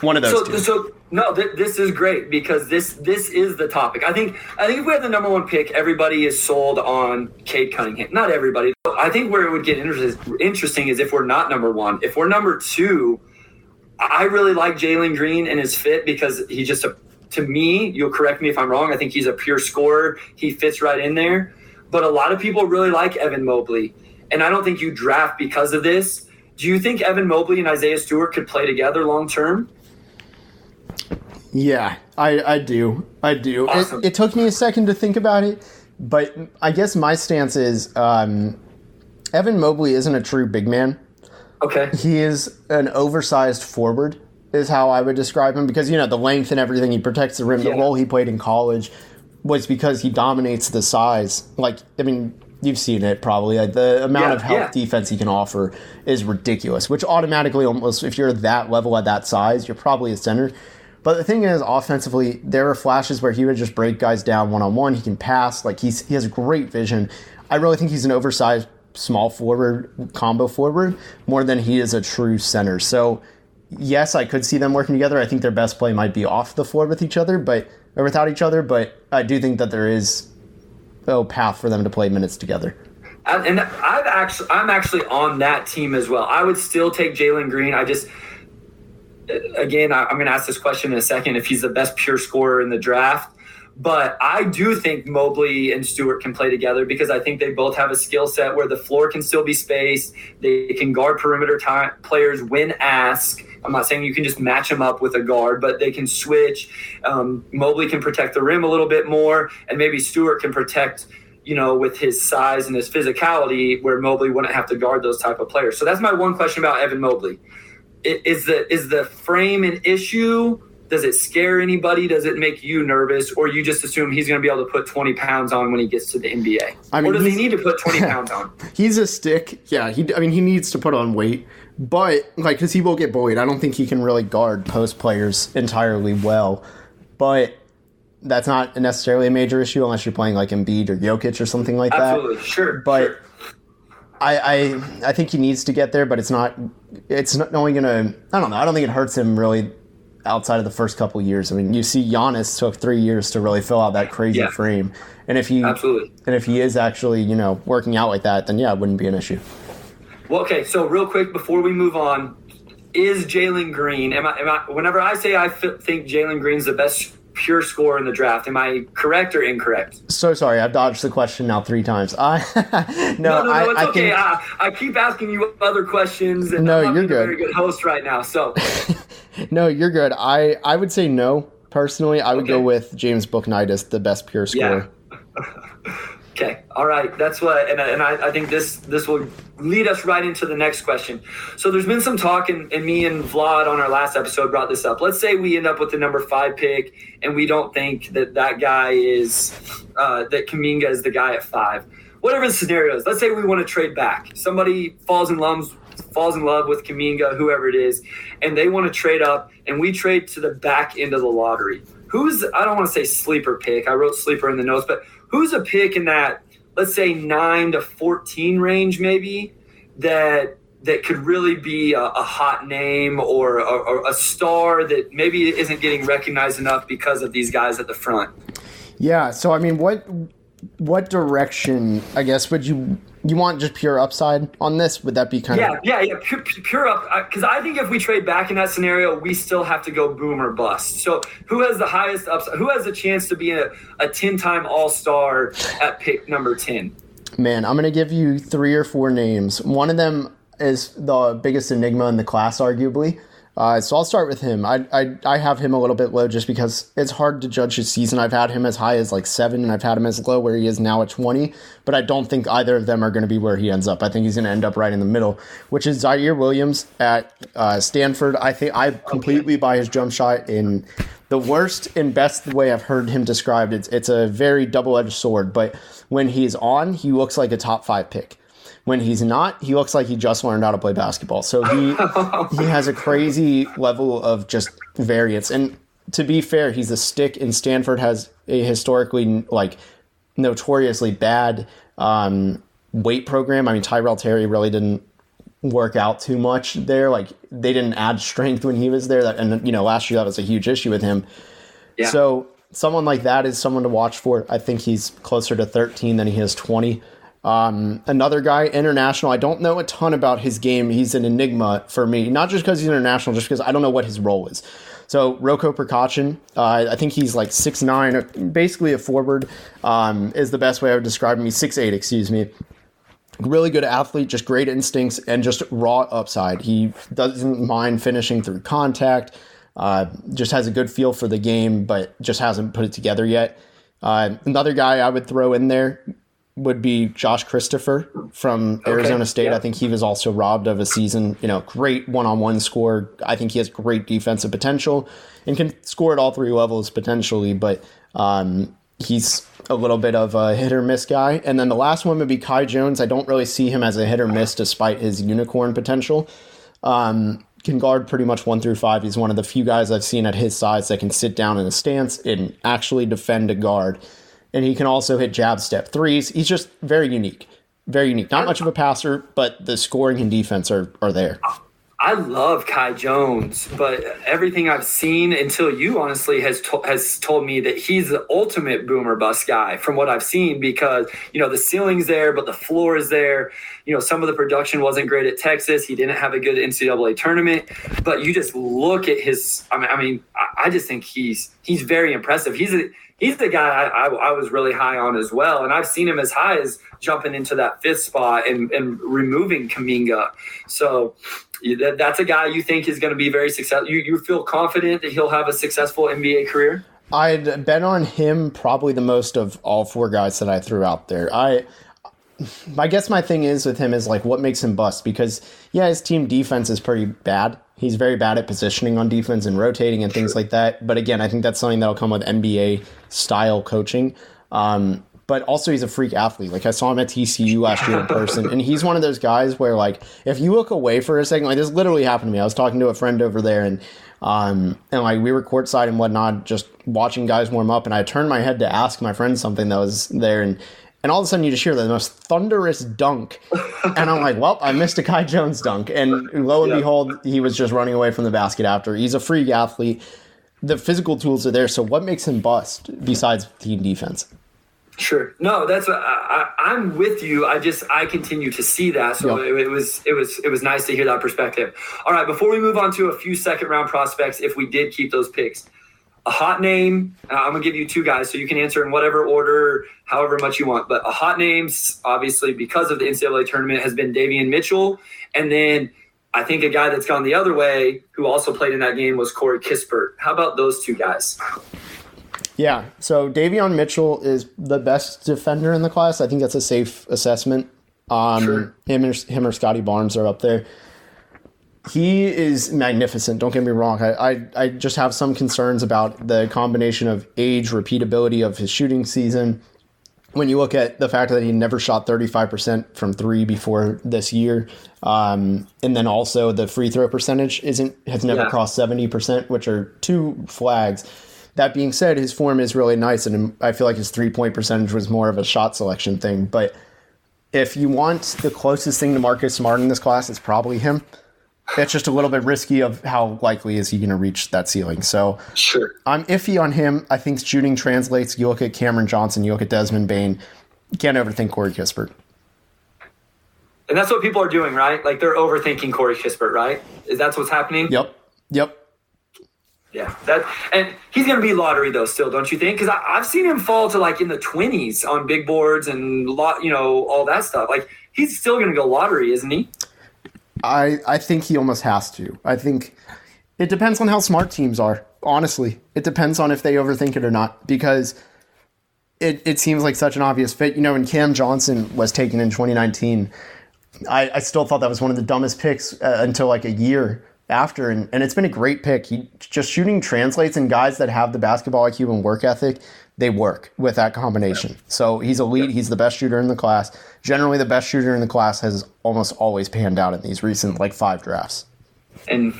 one of those. So, two. so no, th- this is great because this this is the topic. I think I think if we have the number one pick, everybody is sold on Cade Cunningham. Not everybody. I think where it would get inter- interesting is if we're not number one. If we're number two, I really like Jalen Green and his fit because he just a, to me. You'll correct me if I'm wrong. I think he's a pure scorer. He fits right in there. but a lot of people really like Evan Mobley. And I don't think you draft because of this. Do you think Evan Mobley and Isaiah Stewart could play together long term? Yeah, I, I do. I do. Awesome. It, it took me a second to think about it, but I guess my stance is um, Evan Mobley isn't a true big man. Okay. He is an oversized forward, is how I would describe him, because, you know, the length and everything, he protects the rim. The role he played in college was because he dominates the size. Like, I mean, you've seen it probably. Like, the amount Yeah, of help yeah. defense he can offer is ridiculous, which automatically almost, if you're that level at that size, you're probably a center. But the thing is, offensively, there are flashes where he would just break guys down one on one. He can pass. Like he's he has great vision. I really think he's an oversized small forward combo forward more than he is a true center. So yes, I could see them working together. I think their best play might be off the floor with each other, but or without each other. But I do think that there is a path for them to play minutes together. And I've actually, I'm actually on that team as well. I would still take Jalen Green. I just, again, I- I'm going to ask this question in a second if he's the best pure scorer in the draft. But I do think Mobley and Stewart can play together because I think they both have a skill set where the floor can still be spaced. They can guard perimeter ti players when asked. I'm not saying you can just match them up with a guard, but they can switch. Um, Mobley can protect the rim a little bit more, and maybe Stewart can protect you know, with his size and his physicality, where Mobley wouldn't have to guard those type of players. So that's my one question about Evan Mobley. Is the is the frame an issue? Does it scare anybody? Does it make you nervous, or you just assume he's going to be able to put twenty pounds on when he gets to the NBA? I mean, or does he need to put twenty pounds on? He's a stick. Yeah, he. I mean, he needs to put on weight, but like, because he will get bullied. I don't think he can really guard post players entirely well. But that's not necessarily a major issue unless you're playing like Embiid or Jokic or something like that. Absolutely, sure. But sure. I, I, I think he needs to get there, but it's not. It's not only gonna. I don't know. I don't think it hurts him really. Outside of the first couple years, I mean, you see, Giannis took three years to really fill out that crazy Yeah. frame, and if he Absolutely. and if he is actually, you know, working out like that, then yeah, it wouldn't be an issue. Well, okay. So real quick before we move on, is Jalen Green? Am I? Am I? Whenever I say I f- think Jalen Green's the best pure score in the draft, am I correct or incorrect? So sorry, I've dodged the question now three times. I no, No, no, no, I, it's I okay. think I, I keep asking you other questions, and No, I'm you're being a good. very good host right now. So, no, you're good. I I would say no personally. I would go with James Bouknight as the best pure scorer. okay, all right, that's what, and, and I, I think this this will lead us right into the next question. So, there's been some talk, and, and me and Vlad on our last episode brought this up. Let's say we end up with the number five pick, and we don't think that that guy is uh, that Kuminga is the guy at five. Whatever the scenario is, let's say we want to trade back. Somebody falls in love falls in love with Kuminga, whoever it is, and they want to trade up, and we trade to the back end of the lottery. Who's I don't want to say sleeper pick. I wrote sleeper in the notes, but who's a pick in that let's say nine to fourteen range, maybe that that could really be a, a hot name or a, or a star that maybe isn't getting recognized enough because of these guys at the front. Yeah. So I mean, what what direction? I guess would you you want just pure upside on this? Would that be kind Yeah, of yeah, yeah. Pure, pure up uh, because I think if we trade back in that scenario, we still have to go boom or bust. So who has the highest upside? Who has a chance to be a, a ten time All Star at pick number ten? man? I'm gonna give you three or four names. One of them is the biggest enigma in the class, arguably. Uh, so I'll start with him. I, I I have him a little bit low just because it's hard to judge his season. I've had him as high as like seven, and I've had him as low where he is now at twenty. But I don't think either of them are going to be where he ends up. I think he's going to end up right in the middle, which is Ziaire Williams at uh, Stanford. I think I completely buy his jump shot in the worst and best way I've heard him described. It's it's a very double edged sword. But when he's on, he looks like a top five pick. When he's not, he looks like he just learned how to play basketball. So he he has a crazy level of just variance. And to be fair, he's a stick, and Stanford has a historically like notoriously bad um, weight program. I mean, Tyrell Terry really didn't work out too much there. Like they didn't add strength when he was there. That and you know last year that was a huge issue with him. Yeah. So someone like that is someone to watch for. I think he's closer to 13 than he is 20. Um, another guy, international. I don't know a ton about his game. He's an enigma for me, not just because he's international, just because I don't know what his role is. So Roko Prkačin, uh, I think he's like six nine, basically a forward, um, is the best way I would describe him. He's six eight, excuse me. Really good athlete, just great instincts and just raw upside. He doesn't mind finishing through contact. Uh, just has a good feel for the game, but just hasn't put it together yet. Uh, another guy I would throw in there would be Josh Christopher from Arizona State. Yeah. I think he was also robbed of a season. You know, great one-on-one score. I think he has great defensive potential and can score at all three levels potentially. But um, he's a little bit of a hit or miss guy. And then the last one would be Kai Jones. I don't really see him as a hit or miss despite his unicorn potential. Um, can guard pretty much one through five. He's one of the few guys I've seen at his size that can sit down in a stance and actually defend a guard. And he can also hit jab step threes. He's just very unique. Very unique. Not much of a passer, but the scoring and defense are, are there. I love Kai Jones, but everything I've seen until you honestly has to- has told me that he's the ultimate boomer bust guy from what I've seen because you know the ceiling's there, but the floor is there. You know some of the production wasn't great at Texas. He didn't have a good NCAA tournament, but you just look at his. I mean, I mean, I just think he's he's very impressive. He's a he's the guy I, I, I, was really high on as well. And I've seen him as high as jumping into that fifth spot and, and removing Kuminga. So that, that's a guy you think is going to be very successful. You, you feel confident that he'll have a successful NBA career? I'd bet on him probably the most of all four guys that I threw out there. I I guess my thing is with him is like what makes him bust because yeah, his team defense is pretty bad. He's very bad at positioning on defense and rotating and things like that. But again, I think that's something that'll come with NBA style coaching. Um, but also he's a freak athlete. Like I saw him at TCU last year in person, and he's one of those guys where like if you look away for a second, like this literally happened to me. I was talking to a friend over there, and um, and like we were courtside and whatnot, just watching guys warm up, and I turned my head to ask my friend something that was there, and and all of a sudden you just hear the most thunderous dunk, and I'm like, well, I missed a Kai Jones dunk, and lo and yeah. behold, he was just running away from the basket after. He's a freak athlete. The physical tools are there. So what makes him bust besides team defense? Sure. No, that's I, am with you. I just I continue to see that, so it, it, was it was it was nice to hear that perspective. All right, before we move on to a few second round prospects, if we did keep those picks, a hot name. I'm gonna give you two guys, so you can answer in whatever order, however much you want. But a hot names, obviously, because of the NCAA tournament, has been Davion Mitchell, and then I think a guy that's gone the other way, who also played in that game, was Corey Kispert. How about those two guys? Yeah, so Davion Mitchell is the best defender in the class. I think that's a safe assessment. Um, sure. Him, or, him or Scottie Barnes are up there he is magnificent. Don't get me wrong. I, I, I just have some concerns about the combination of age, repeatability of his shooting season. When you look at the fact that he never shot 35% from three before this year, um, and then also the free throw percentage isn't has never yeah. crossed 70%, which are two flags. That being said, his form is really nice, and I feel like his three point percentage was more of a shot selection thing. But if you want the closest thing to Marcus Smart in this class, it's probably him it's just a little bit risky of how likely is he going to reach that ceiling. So sure, I'm iffy on him. I think shooting translates. You look at Cameron Johnson, you look at Desmond Bane. You can't overthink Corey Kispert. And that's what people are doing, right? Like they're overthinking Corey Kispert, right? Is that what's happening? Yep. Yep. Yeah, that and he's going to be lottery though, still, don't you think? Because I've seen him fall to like in the twenties on big boards and lot, you know, all that stuff. Like he's still going to go lottery, isn't he? I I think he almost has to. I think it depends on how smart teams are. Honestly, it depends on if they overthink it or not because it, it seems like such an obvious fit. You know, when Cam Johnson was taken in 2019, I, I still thought that was one of the dumbest picks uh, until like a year after, and, and it's been a great pick. He just shooting translates, and guys that have the basketball IQ and work ethic, they work with that combination. So he's elite. He's the best shooter in the class. Generally, the best shooter in the class has almost always panned out in these recent like five drafts. And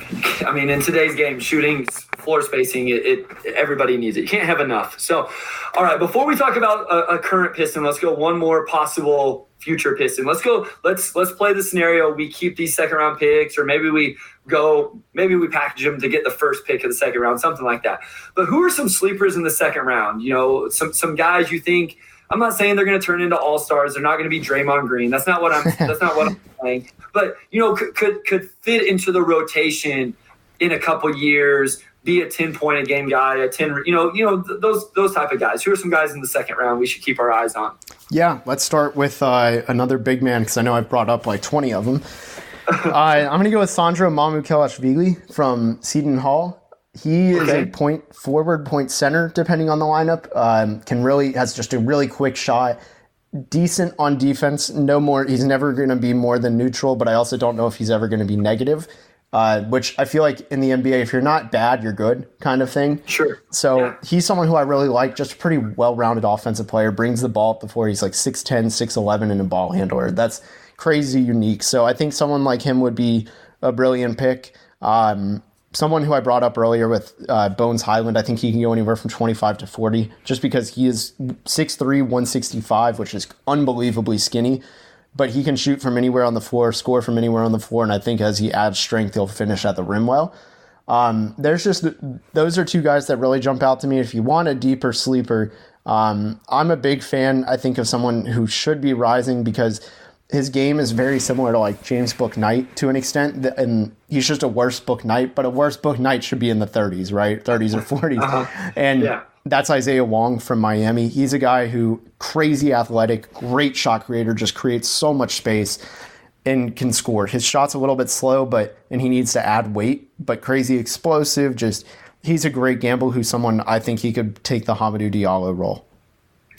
I mean, in today's game, shooting, floor spacing, it, it, everybody needs it. You can't have enough. So, all right, before we talk about a, a current piston, let's go one more possible future piston. Let's go. Let's let's play the scenario. We keep these second round picks, or maybe we go. Maybe we package them to get the first pick of the second round, something like that. But who are some sleepers in the second round? You know, some some guys you think. I'm not saying they're going to turn into all stars. They're not going to be Draymond Green. That's not what I'm. that's not what I'm saying. But you know, could, could could fit into the rotation in a couple years be a 10 point a game guy, a 10, you know, you know, th- those, those type of guys. Who are some guys in the second round we should keep our eyes on? Yeah, let's start with uh, another big man because I know I've brought up like 20 of them. uh, I'm going to go with Sandro Mamukelashvili from Seton Hall. He is a point forward, point center, depending on the lineup. Um, can really has just a really quick shot. Decent on defense. No more. He's never going to be more than neutral, but I also don't know if he's ever going to be negative. Uh, which I feel like in the NBA, if you're not bad, you're good, kind of thing. Sure. So Yeah. he's someone who I really like, just a pretty well rounded offensive player, brings the ball up the floor. He's like 6'10, 6'11 and a ball handler. That's crazy unique. So I think someone like him would be a brilliant pick. Um, someone who I brought up earlier with uh, Bones Hyland, I think he can go anywhere from 25 to 40 just because he is 6'3, 165, which is unbelievably skinny. But he can shoot from anywhere on the floor, score from anywhere on the floor, and I think as he adds strength, he'll finish at the rim well. Um, there's just those are two guys that really jump out to me. If you want a deeper sleeper, um, I'm a big fan. I think of someone who should be rising because his game is very similar to like James Bouknight to an extent, and he's just a worse Bouknight. But a worse Bouknight should be in the 30s, right? 30s or 40s, and Yeah. That's Isaiah Wong from Miami. He's a guy who crazy athletic, great shot creator, just creates so much space and can score. His shot's a little bit slow, but and he needs to add weight, but crazy explosive. Just he's a great gamble. Who's someone I think he could take the Hamidou Diallo role.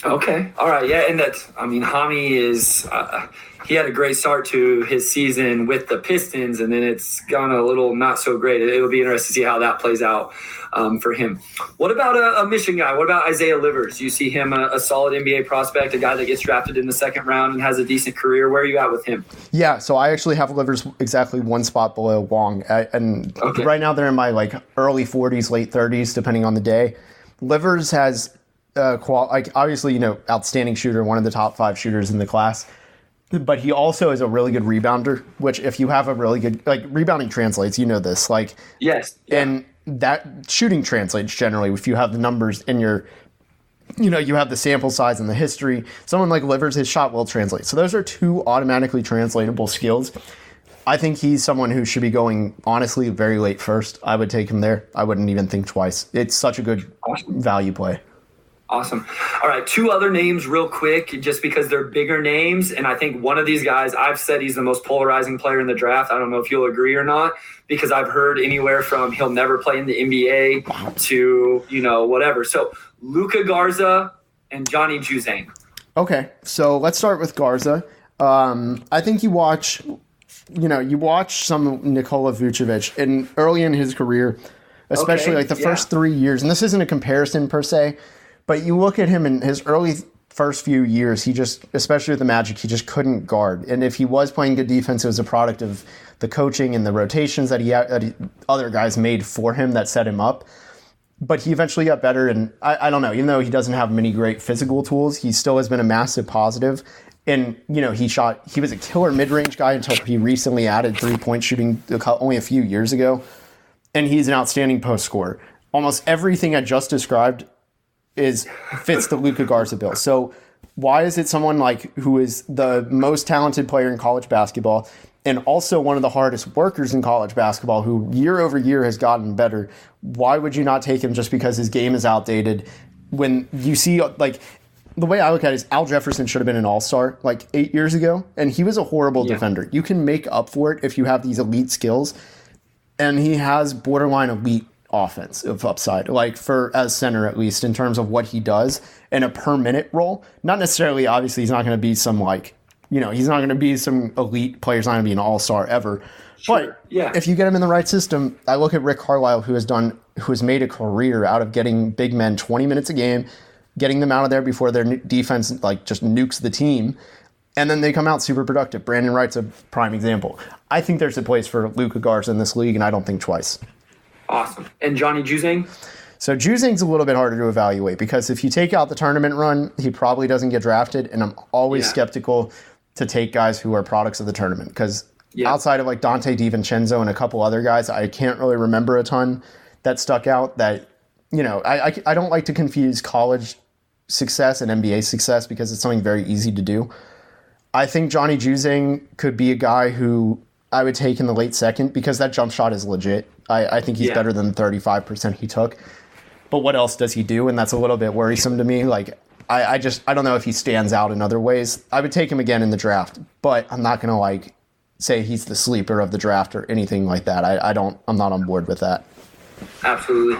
Okay. All right. Yeah. And that's, I mean, Hami is, uh, he had a great start to his season with the Pistons, and then it's gone a little not so great. It, will be interesting to see how that plays out um, for him. What about a, a mission guy? What about Isaiah Livers? You see him a, a solid NBA prospect, a guy that gets drafted in the second round and has a decent career. Where are you at with him? Yeah, so I actually have Livers exactly one spot below Wong, I, and Okay. right now they're in my like early 40s, late 30s, depending on the day. Livers has uh, qual- like obviously you know outstanding shooter, one of the top five shooters in the class, but he also is a really good rebounder. Which if you have a really good like rebounding translates, you know this like Yes. and that shooting translates generally if you have the numbers in your you know you have the sample size and the history. Someone like livers his shot will translate. So those are two automatically translatable skills. I think he's someone who should be going honestly very late first. I would take him there. I wouldn't even think twice. It's such a good value play Awesome. All right, two other names, real quick, just because they're bigger names. And I think one of these guys, I've said he's the most polarizing player in the draft. I don't know if you'll agree or not, because I've heard anywhere from he'll never play in the NBA to, you know, whatever. So Luka Garza and Johnny Juzang. Okay, so let's start with Garza. Um, I think you watch, you know, you watch some Nikola Vucevic, and early in his career, especially Okay, like the yeah. first three years, and this isn't a comparison per se, but you look at him in his early first few years, he just, especially with the Magic, he just couldn't guard. And if he was playing good defense, it was a product of the coaching and the rotations that he, uh, that he other guys made for him that set him up but he eventually got better. And I, I don't know, even though he doesn't have many great physical tools, he still has been a massive positive. And you know, he shot. He was a killer mid-range guy until he recently added three-point shooting only a few years ago. And he's an outstanding post scorer. Almost everything I just described is fits the Luka Garza bill. So why is it someone like who is the most talented player in college basketball and also one of the hardest workers in college basketball who year over year has gotten better? Why would you not take him just because his game is outdated? When you see like the way I look at it is Al Jefferson should have been an all-star like 8 years ago and he was a horrible Yeah. defender. You can make up for it if you have these elite skills and he has borderline elite offense of upside, like for as center at least in terms of what he does in a per minute role. Not necessarily, obviously, he's not going to be some like, you know, he's not going to be some elite player. He's not going to be an all star ever. But Yeah. if you get him in the right system, I look at Rick Carlisle, who has done, who has made a career out of getting big men 20 minutes a game, getting them out of there before their defense like just nukes the team. And then they come out super productive. Brandan Wright's a prime example. I think there's a place for Luka Garza in this league, and I don't think twice. Awesome. And Johnny Juzang? So Juzang's a little bit harder to evaluate because if you take out the tournament run, he probably doesn't get drafted, and I'm always Yeah. skeptical to take guys who are products of the tournament because Yeah. outside of like Donte DiVincenzo and a couple other guys, I can't really remember a ton that stuck out. That you know, I I, I don't like to confuse college success and NBA success because it's something very easy to do. I think Johnny Juzang could be a guy who I would take in the late second because that jump shot is legit. I, I think he's Yeah. better than the 35% he took. But what else does he do? And that's a little bit worrisome to me. Like, I, I just, I don't know if he stands out in other ways. I would take him again in the draft, but I'm not going to like say he's the sleeper of the draft or anything like that. I, I don't, I'm not on board with that. Absolutely.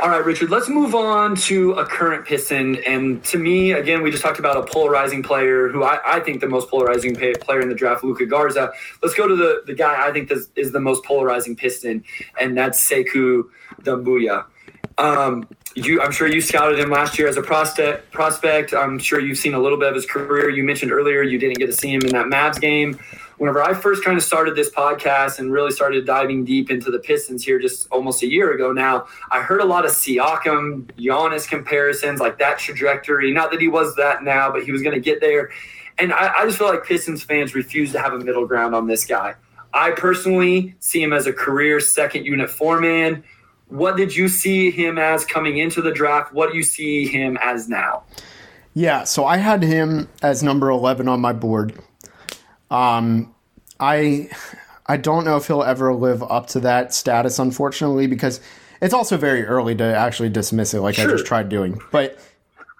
All right, Richard, let's move on to a current Piston. And to me, again, we just talked about a polarizing player who I, I think the most polarizing player in the draft, Luka Garza. Let's go to the, the guy I think is the most polarizing Piston, and that's Sekou Doumbouya. Um, you, I'm sure you scouted him last year as a. Prospect. I'm sure you've seen a little bit of his career. You mentioned earlier you didn't get to see him in that Mavs game. Whenever I first kind of started this podcast and really started diving deep into the Pistons here, just almost a year ago now, I heard a lot of Siakam, Giannis comparisons, like that trajectory. Not that he was that now, but he was going to get there. And I, I just feel like Pistons fans refuse to have a middle ground on this guy. I personally see him as a career second unit foreman. What did you see him as coming into the draft? What do you see him as now? Yeah, so I had him as number 11 on my board. Um, I I don't know if he'll ever live up to that status, unfortunately, because it's also very early to actually dismiss it, like I just tried doing. But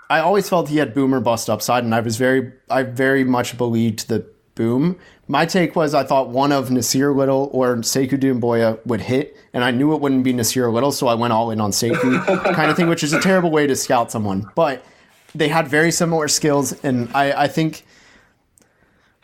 I always felt he had boomer bust upside, and I was very I very much believed the boom. My take was I thought one of Nasir Little or Sekou Doumbouya would hit, and I knew it wouldn't be Nasir Little, so I went all in on Sekou kind of thing, which is a terrible way to scout someone. But they had very similar skills, and I, I think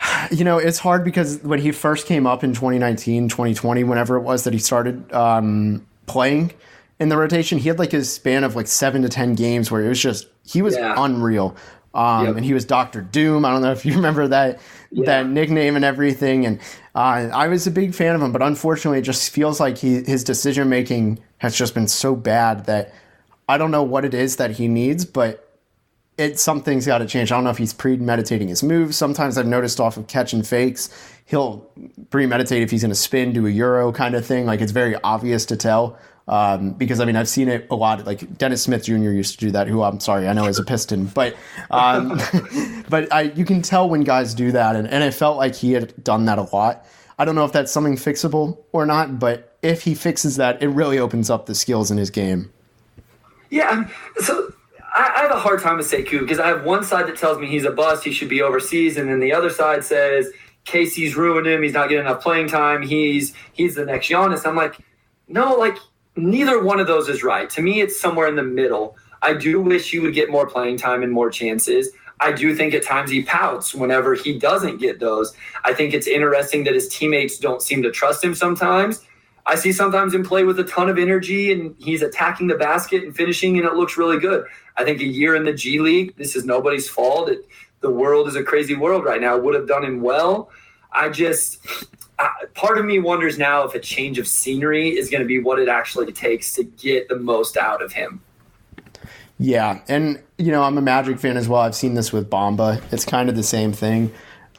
you know it's hard because when he first came up in 2019 2020 whenever it was that he started um, playing in the rotation he had like his span of like seven to ten games where it was just he was Yeah. unreal um, Yep. and he was dr doom i don't know if you remember that that nickname and everything and uh, i was a big fan of him but unfortunately it just feels like he his decision making has just been so bad that i don't know what it is that he needs but it something's got to change. I don't know if he's premeditating his moves. Sometimes I've noticed off of catch and fakes, he'll premeditate if he's going to spin, do a euro kind of thing. Like it's very obvious to tell. Um, because I mean, I've seen it a lot. Like Dennis Smith Jr. used to do that. Who I'm sorry, I know is a Piston, but um, but I you can tell when guys do that, and, and it felt like he had done that a lot. I don't know if that's something fixable or not, but if he fixes that, it really opens up the skills in his game. Yeah, so I, I have a hard time with Sekou because I have one side that tells me he's a bust, he should be overseas, and then the other side says Casey's ruined him, he's not getting enough playing time, he's he's the next Giannis. I'm like, no, like neither one of those is right. To me, it's somewhere in the middle. I do wish he would get more playing time and more chances. I do think at times he pouts whenever he doesn't get those. I think it's interesting that his teammates don't seem to trust him sometimes. I see sometimes him play with a ton of energy and he's attacking the basket and finishing, and it looks really good. I think a year in the G League, this is nobody's fault. It, the world is a crazy world right now. Would have done him well. I just, I, part of me wonders now if a change of scenery is going to be what it actually takes to get the most out of him. Yeah, and you know I'm a Magic fan as well. I've seen this with Bamba. It's kind of the same thing,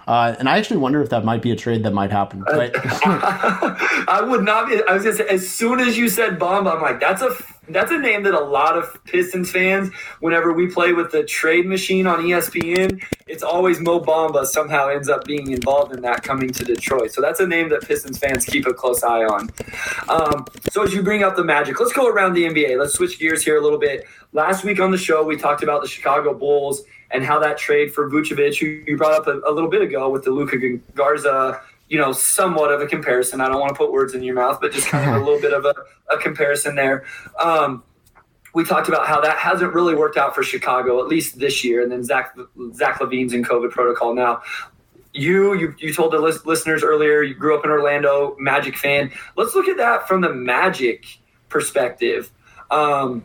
uh, and I actually wonder if that might be a trade that might happen. But I would not be. I was gonna say as soon as you said Bamba, I'm like, that's a that's a name that a lot of Pistons fans, whenever we play with the trade machine on ESPN, it's always Mo Bamba somehow ends up being involved in that coming to Detroit. So that's a name that Pistons fans keep a close eye on. Um, so as you bring up the Magic, let's go around the NBA. Let's switch gears here a little bit. Last week on the show, we talked about the Chicago Bulls and how that trade for Vucevic, who you brought up a, a little bit ago with the Luka Garza you know, somewhat of a comparison. I don't want to put words in your mouth, but just kind of a little bit of a, a comparison there. Um, we talked about how that hasn't really worked out for Chicago, at least this year. And then Zach Zach LaVine's in COVID protocol now. You, you you told the lis- listeners earlier you grew up in Orlando, Magic fan. Let's look at that from the Magic perspective. Um,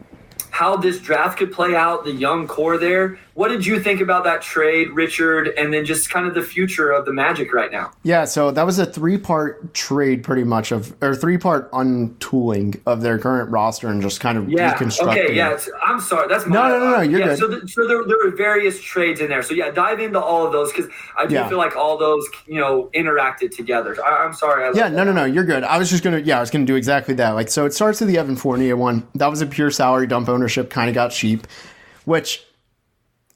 how this draft could play out, the young core there. What did you think about that trade, Richard, and then just kind of the future of the Magic right now? yeah, so that was a three-part trade, pretty much of or three-part untooling of their current roster and just kind of Yeah. deconstructing. Okay. Yeah. I'm sorry. That's my, No, no, no, no, you're yeah, good. So, th- so there, there were various trades in there. So yeah, dive into all of those because I do Yeah. feel like all those you know interacted together. I, I'm sorry. I Yeah, no, no, no, you're good. I was just gonna, yeah, I was gonna do exactly that. Like, so it starts with the Evan Fournier one. That was a pure salary dump ownership, kind of got cheap, which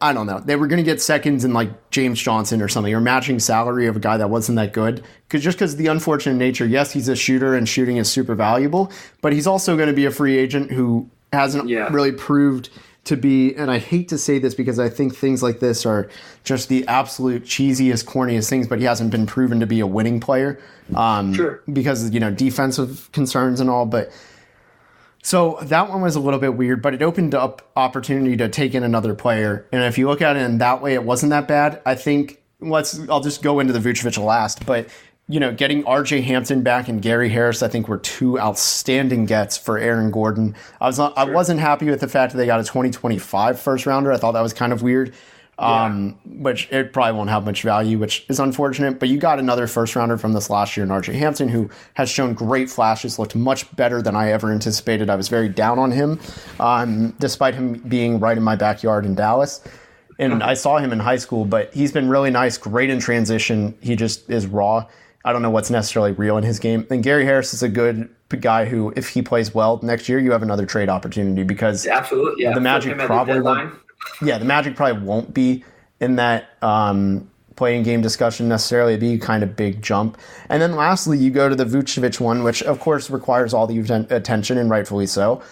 I don't know. They were going to get seconds in like James Johnson or something, or matching salary of a guy that wasn't that good. Because just because the unfortunate nature, yes, he's a shooter and shooting is super valuable, but he's also going to be a free agent who hasn't Yeah. really proved to be. And I hate to say this because I think things like this are just the absolute cheesiest, corniest things. But he hasn't been proven to be a winning player. Um, Sure. Because you know defensive concerns and all, but. So that one was a little bit weird, but it opened up opportunity to take in another player. And if you look at it in that way, it wasn't that bad. I think let's I'll just go into the Vucevic last, but you know, getting RJ Hampton back and Gary Harris, I think were two outstanding gets for Aaron Gordon. I was not, I wasn't happy with the fact that they got a 2025 first rounder. I thought that was kind of weird. Um, which it probably won't have much value, which is unfortunate. But you got another first rounder from this last year in Hampton, who has shown great flashes, looked much better than I ever anticipated. I was very down on him, um, despite him being right in my backyard in Dallas. And I saw him in high school, but he's been really nice, great in transition. He just is raw. I don't know what's necessarily real in his game. And Gary Harris is a good guy who, if he plays well next year, you have another trade opportunity because Absolutely. Yeah. The Magic him at the probably won't- yeah, the Magic probably won't be in that um, playing game discussion necessarily. It'd be a kind of big jump. And then lastly, you go to the Vucevic one, which of course requires all the atten- attention and rightfully so.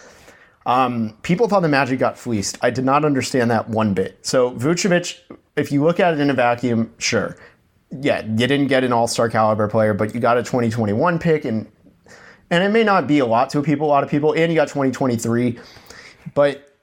Um, people thought the Magic got fleeced. I did not understand that one bit. So Vucevic, if you look at it in a vacuum, sure, yeah, you didn't get an All Star caliber player, but you got a 2021 pick, and and it may not be a lot to people, a lot of people, and you got 2023, but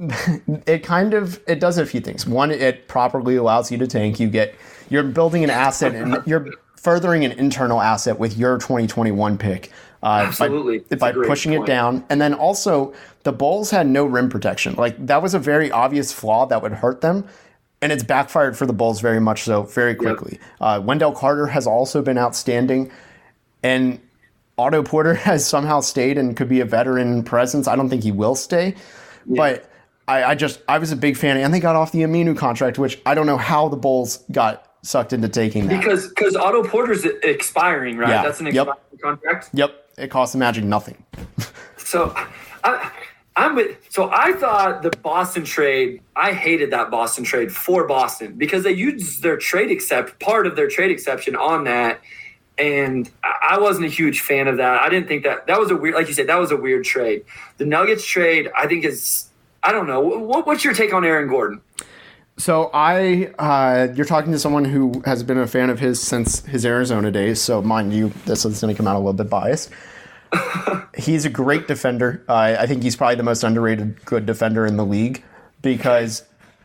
it kind of it does a few things. One, it properly allows you to tank. You get you're building an asset and you're furthering an internal asset with your 2021 pick. Uh, Absolutely. By, by pushing it down, and then also the Bulls had no rim protection. Like that was a very obvious flaw that would hurt them. And it's backfired for the Bulls very much so, very quickly. Uh, Wendell Carter has also been outstanding. And Otto Porter has somehow stayed and could be a veteran presence. I don't think he will stay, but I, I just I was a big fan, and they got off the Aminu contract, which I don't know how the Bulls got sucked into taking that. Because because Otto Porter's expiring, right? Yeah. That's an Yep. expiring contract. Yep, it costs the Magic nothing. So, I, I'm with. So I thought the Boston trade. I hated that Boston trade for Boston because they used their trade accept part of their trade exception on that, and I I wasn't a huge fan of that. I didn't think that that was a weird, like you said, that was a weird trade. The Nuggets trade, I think is. I don't know. What, what's your take on Aaron Gordon? So I, uh, you're talking to someone who has been a fan of his since his Arizona days. So mind you, this is going to come out a little bit biased. he's a great defender. Uh, I think he's probably the most underrated good defender in the league because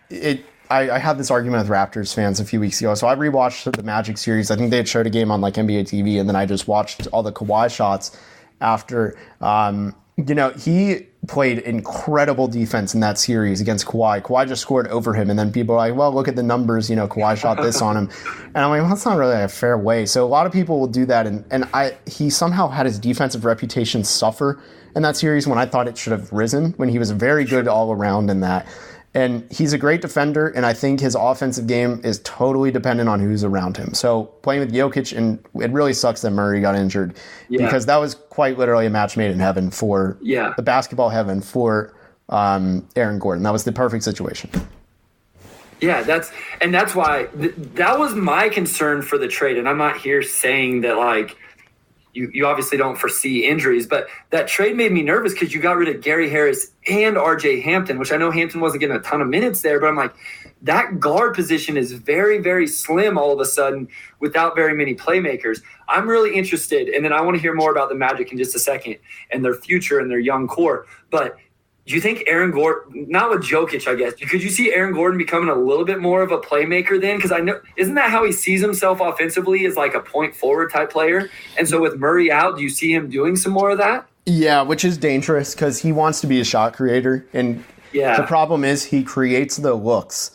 it. I, I had this argument with Raptors fans a few weeks ago. So I rewatched the Magic series. I think they had showed a game on like NBA TV, and then I just watched all the Kawhi shots after. Um, you know, he played incredible defense in that series against Kawhi. Kawhi just scored over him, and then people are like, well, look at the numbers. You know, Kawhi shot this on him. And I'm like, well, that's not really a fair way. So a lot of people will do that. And, and I he somehow had his defensive reputation suffer in that series when I thought it should have risen, when he was very good all around in that. And he's a great defender, and I think his offensive game is totally dependent on who's around him. So playing with Jokic, and it really sucks that Murray got injured Yeah. because that was quite literally a match made in heaven for Yeah. the basketball heaven for um, Aaron Gordon. That was the perfect situation. Yeah, that's and that's why th- that was my concern for the trade. And I'm not here saying that like you you obviously don't foresee injuries, but that trade made me nervous because you got rid of Gary Harris and RJ Hampton, which I know Hampton wasn't getting a ton of minutes there, but I'm like that guard position is very very slim all of a sudden without very many playmakers. I'm really interested, and then I want to hear more about the Magic in just a second and their future and their young core, but. Do you think Aaron Gordon, not with Jokic, I guess, could you see Aaron Gordon becoming a little bit more of a playmaker then? Because I know, isn't that how he sees himself offensively as like a point forward type player? And so with Murray out, do you see him doing some more of that? Yeah, which is dangerous because he wants to be a shot creator, and Yeah. the problem is he creates the looks,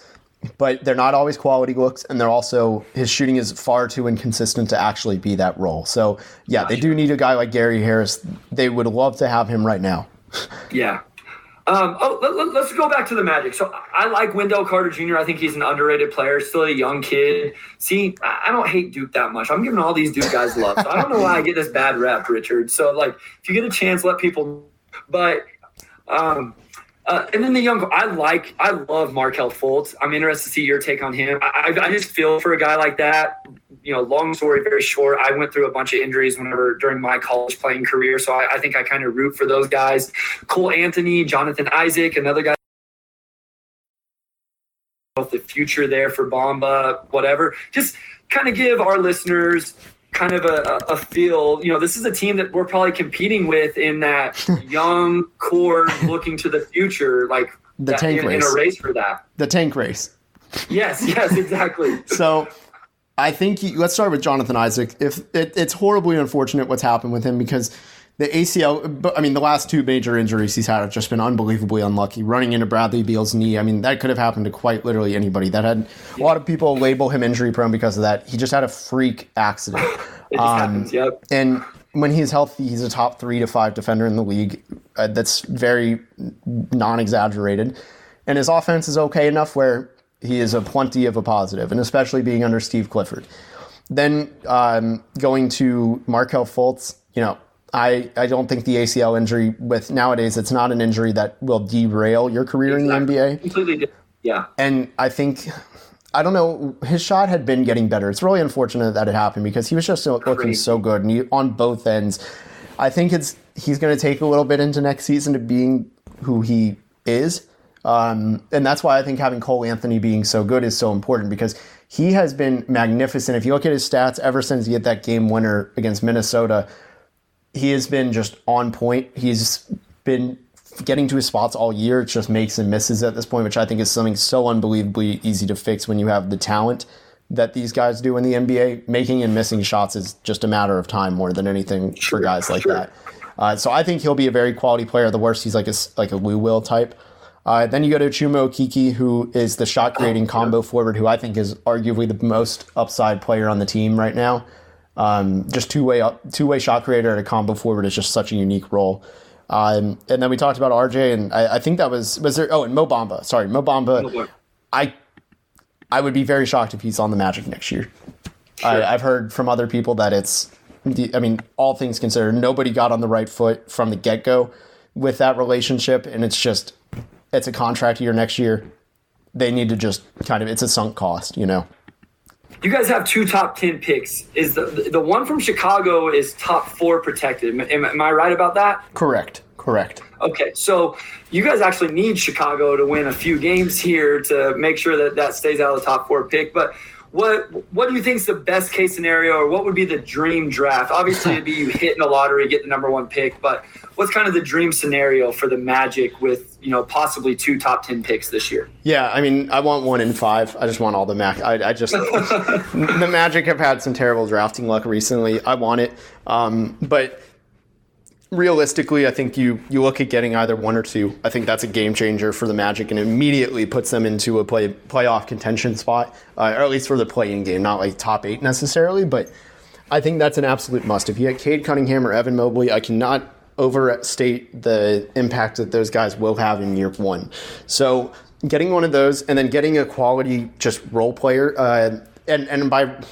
but they're not always quality looks, and they're also his shooting is far too inconsistent to actually be that role. So yeah, they do need a guy like Gary Harris. They would love to have him right now. Yeah. Um, oh, let, us go back to the Magic. So I like Wendell Carter Jr. I think he's an underrated player, still a young kid. See, I don't hate Duke that much. I'm giving all these Duke guys love. So I don't know why I get this bad rep, Richard. So like, if you get a chance, let people. But um, Uh, and then the young, I like, I love Markelle Fultz. I'm interested to see your take on him. I, I just feel for a guy like that. You know, long story, very short. I went through a bunch of injuries whenever during my college playing career, so I, I think I kind of root for those guys. Cole Anthony, Jonathan Isaac, another guy. The future there for Bamba, whatever. Just kind of give our listeners kind of a, a feel. You know, this is a team that we're probably competing with in that young core looking to the future, like The that- tank in, race. in a race for that. The tank race. Yes, yes, exactly. So I think you, let's start with Jonathan Isaac. If it, it's horribly unfortunate what's happened with him because the ACL, I mean, the last two major injuries he's had have just been unbelievably unlucky. Running into Bradley Beal's knee, I mean, that could have happened to quite literally anybody. That had a lot of people label him injury prone because of that. He just had a freak accident. It just happens. Yep. And when he's healthy, he's a top three to five defender in the league. Uh, that's very non exaggerated. And his offense is okay enough where he is a plenty of a positive, and especially being under Steve Clifford. Then um, going to Markelle Fultz, you know, I, I don't think the ACL injury with nowadays it's not an injury that will derail your career in the NBA. Completely different. Yeah. And I think, I don't know, his shot had been getting better. It's really unfortunate that it happened because he was just so- looking so good and he, on both ends. I think it's he's going to take a little bit into next season to being who he is. Um, and that's why I think having Cole Anthony being so good is so important because he has been magnificent. If you look at his stats ever since he hit that game winner against Minnesota, he has been just on point. He's been getting to his spots all year. It just makes and misses at this point, which I think is something so unbelievably easy to fix when you have the talent that these guys do in the NBA. Making and missing shots is just a matter of time more than anything for guys like sure. that. Uh, so I think he'll be a very quality player. The worst, he's like a like a Lou Will type. Uh, then you go to Chuma Okeke, who is the shot creating combo forward, who I think is arguably the most upside player on the team right now. Um, just two way two way shot creator and a combo forward is just such a unique role. Um, and then we talked about RJ, and I, I think that was was there. Oh, and Mo Bamba. Sorry, Mo Bamba. I I would be very shocked if he's on the Magic next year. I, I've heard from other people that it's. I mean, all things considered, nobody got on the right foot from the get go with that relationship, and it's just it's a contract year next year. They need to just kind of it's a sunk cost, you know. You guys have two top ten picks. Is the the one from Chicago is top four protected? Am, am, am I right about that? Correct. Correct. Okay, so you guys actually need Chicago to win a few games here to make sure that that stays out of the top four pick. But what what do you think is the best case scenario, or what would be the dream draft? Obviously, it'd be you hit in the lottery, get the number one pick. But what's kind of the dream scenario for the Magic with you know possibly two top ten picks this year? Yeah, I mean, I want one in five. I just want all the Mac. I, I just the Magic have had some terrible drafting luck recently. I want it, um, but realistically, I think you you look at getting either one or two. I think that's a game changer for the Magic and immediately puts them into a play playoff contention spot, uh, or at least for the playing game, not like top eight necessarily, but. I think that's an absolute must. If you get Cade Cunningham or Evan Mobley, I cannot overstate the impact that those guys will have in year one. So getting one of those and then getting a quality just role player, uh, and and by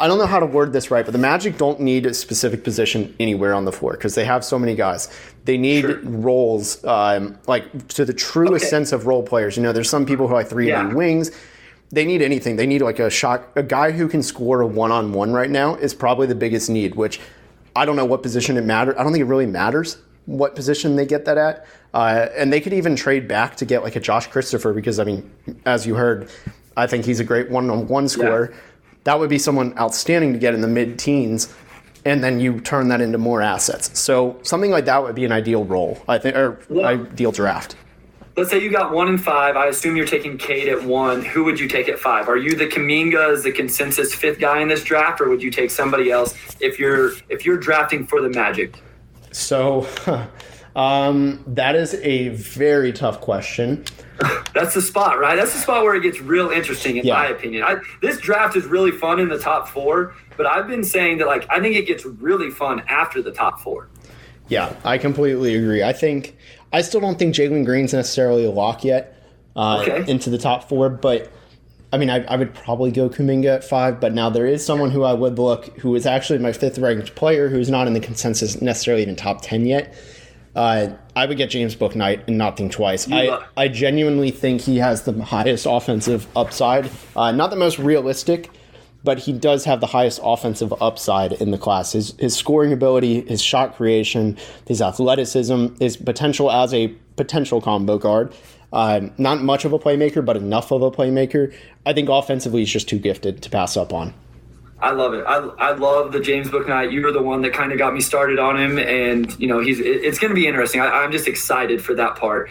I don't know how to word this right, but the Magic don't need a specific position anywhere on the floor because they have so many guys. They need roles, um, like to the truest Okay. sense of role players. You know, there's some people who like three Yeah. wings. They need anything. They need like a shot. A guy who can score a one on one right now is probably the biggest need. Which I don't know what position it matters. I don't think it really matters what position they get that at. Uh, and they could even trade back to get like a Josh Christopher because I mean, as you heard, I think he's a great one on one scorer. That would be someone outstanding to get in the mid teens, and then you turn that into more assets. So something like that would be an ideal role, I think, or Yeah. ideal draft. Let's say you got one and five. I assume you're taking Cade at one. Who would you take at five? Are you the Kuminga as the consensus fifth guy in this draft, or would you take somebody else if you're if you're drafting for the Magic? So um, that is a very tough question. That's the spot, right? That's the spot where it gets real interesting, in Yeah. my opinion. I, this draft is really fun in the top four, but I've been saying that like I think it gets really fun after the top four. Yeah, I completely agree. I think I still don't think Jalen Green's necessarily a lock yet uh, Okay. into the top four, but I mean, I, I would probably go Kuminga at five. But now there is someone who I would look who is actually my fifth ranked player who's not in the consensus necessarily even top ten yet. Uh, I would get James Bouknight and not think twice. I, I genuinely think he has the highest offensive upside. Uh, not the most realistic, but he does have the highest offensive upside in the class. His, his scoring ability, his shot creation, his athleticism, his potential as a potential combo guard. Uh, not much of a playmaker, but enough of a playmaker. I think offensively he's just too gifted to pass up on. I love it. I, I love the James Bouknight. You were the one that kind of got me started on him, and you know he's. It, it's going to be interesting. I, I'm just excited for that part.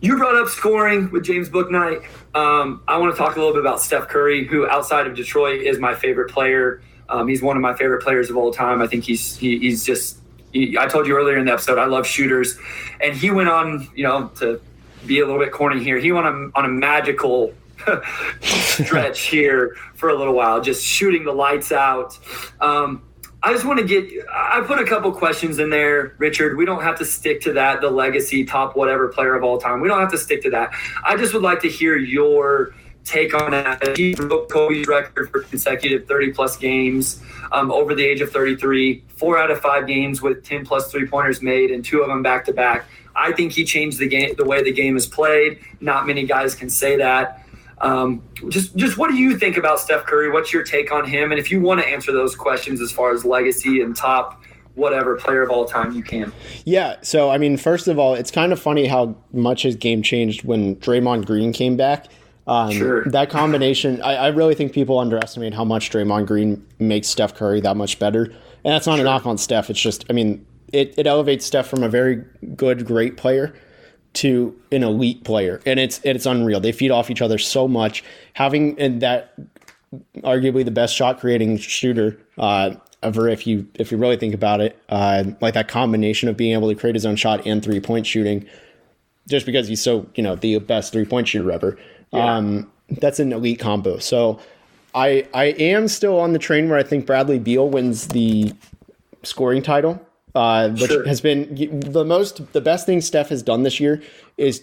You brought up scoring with James Bouknight. Um, I want to talk a little bit about Steph Curry, who outside of Detroit is my favorite player. Um, he's one of my favorite players of all time. I think he's he, he's just. He, I told you earlier in the episode, I love shooters, and he went on, you know, to be a little bit corny here. He went on, on a magical stretch here for a little while, just shooting the lights out. Um, I just want to get, I put a couple questions in there, Richard. We don't have to stick to that, the legacy top whatever player of all time. We don't have to stick to that. I just would like to hear your take on that. He broke Kobe's record for consecutive 30 plus games um, over the age of 33, four out of five games with 10 plus three pointers made, and two of them back to back. I think he changed the game, the way the game is played. Not many guys can say that. Um, just, just what do you think about Steph Curry? What's your take on him? And if you want to answer those questions as far as legacy and top whatever player of all time you can. Yeah. So, I mean, first of all, it's kind of funny how much his game changed when Draymond Green came back. Um, sure. That combination, I, I, really think people underestimate how much Draymond Green makes Steph Curry that much better. And that's not sure. a knock on Steph. It's just, I mean, it, it elevates Steph from a very good, great player to an elite player, and it's it's unreal. They feed off each other so much. Having and that arguably the best shot creating shooter uh, ever, if you if you really think about it, uh, like that combination of being able to create his own shot and three point shooting, just because he's so you know the best three point shooter ever. Yeah. Um, that's an elite combo. So. I, I am still on the train where I think Bradley Beal wins the scoring title uh, which sure. has been the most the best thing Steph has done this year is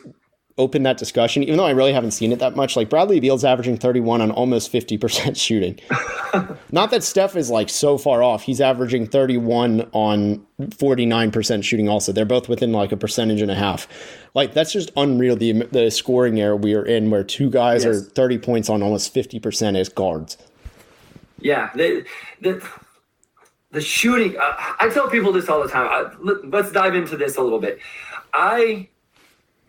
open that discussion. Even though I really haven't seen it that much, like Bradley Beal's averaging 31 on almost 50 percent shooting. Not that Steph is like so far off. He's averaging 31 on 49 percent shooting. Also, they're both within like a percentage and a half. Like that's just unreal. The the scoring era we are in, where two guys yes. are 30 points on almost 50 percent as guards. Yeah, the, the the shooting. Uh, I tell people this all the time. I, let's dive into this a little bit. I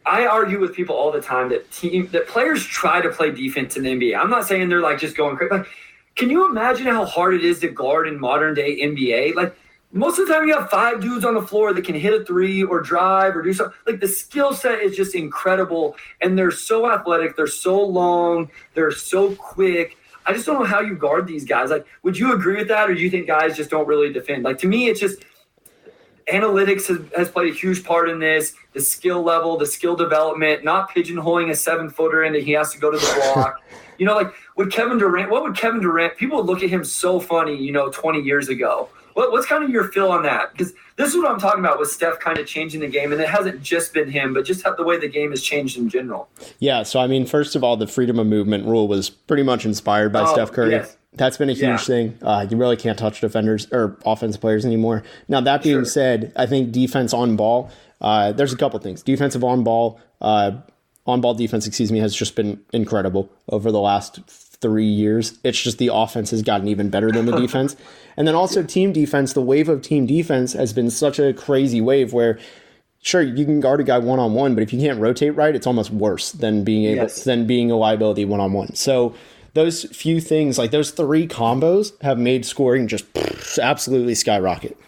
I argue with people all the time that team that players try to play defense in the NBA. I'm not saying they're like just going crazy. Like, can you imagine how hard it is to guard in modern day NBA? Like most of the time, you have five dudes on the floor that can hit a three or drive or do something. Like the skill set is just incredible, and they're so athletic. They're so long. They're so quick I just don't know how you guard these guys. Like, would you agree with that, or do you think guys just don't really defend? Like, to me, it's just analytics has, has played a huge part in this. The skill level, the skill development, not pigeonholing a seven footer into he has to go to the block. you know, like would Kevin Durant? What would Kevin Durant? People would look at him so funny, you know, 20 years ago. What, what's kind of your feel on that? Because this is what I'm talking about with Steph kind of changing the game, and it hasn't just been him, but just the way the game has changed in general. Yeah. So I mean, first of all, the freedom of movement rule was pretty much inspired by oh, Steph Curry. Yes. That's been a huge yeah. thing. Uh, you really can't touch defenders or offensive players anymore. Now that being sure. said, I think defense on ball. Uh, there's a couple things. Defensive on ball, uh, on ball defense, excuse me, has just been incredible over the last three years. It's just the offense has gotten even better than the defense. And then also team defense, the wave of team defense has been such a crazy wave where sure you can guard a guy one on one, but if you can't rotate right, it's almost worse than being able yes. than being a liability one on one. So those few things, like those three combos, have made scoring just absolutely skyrocket.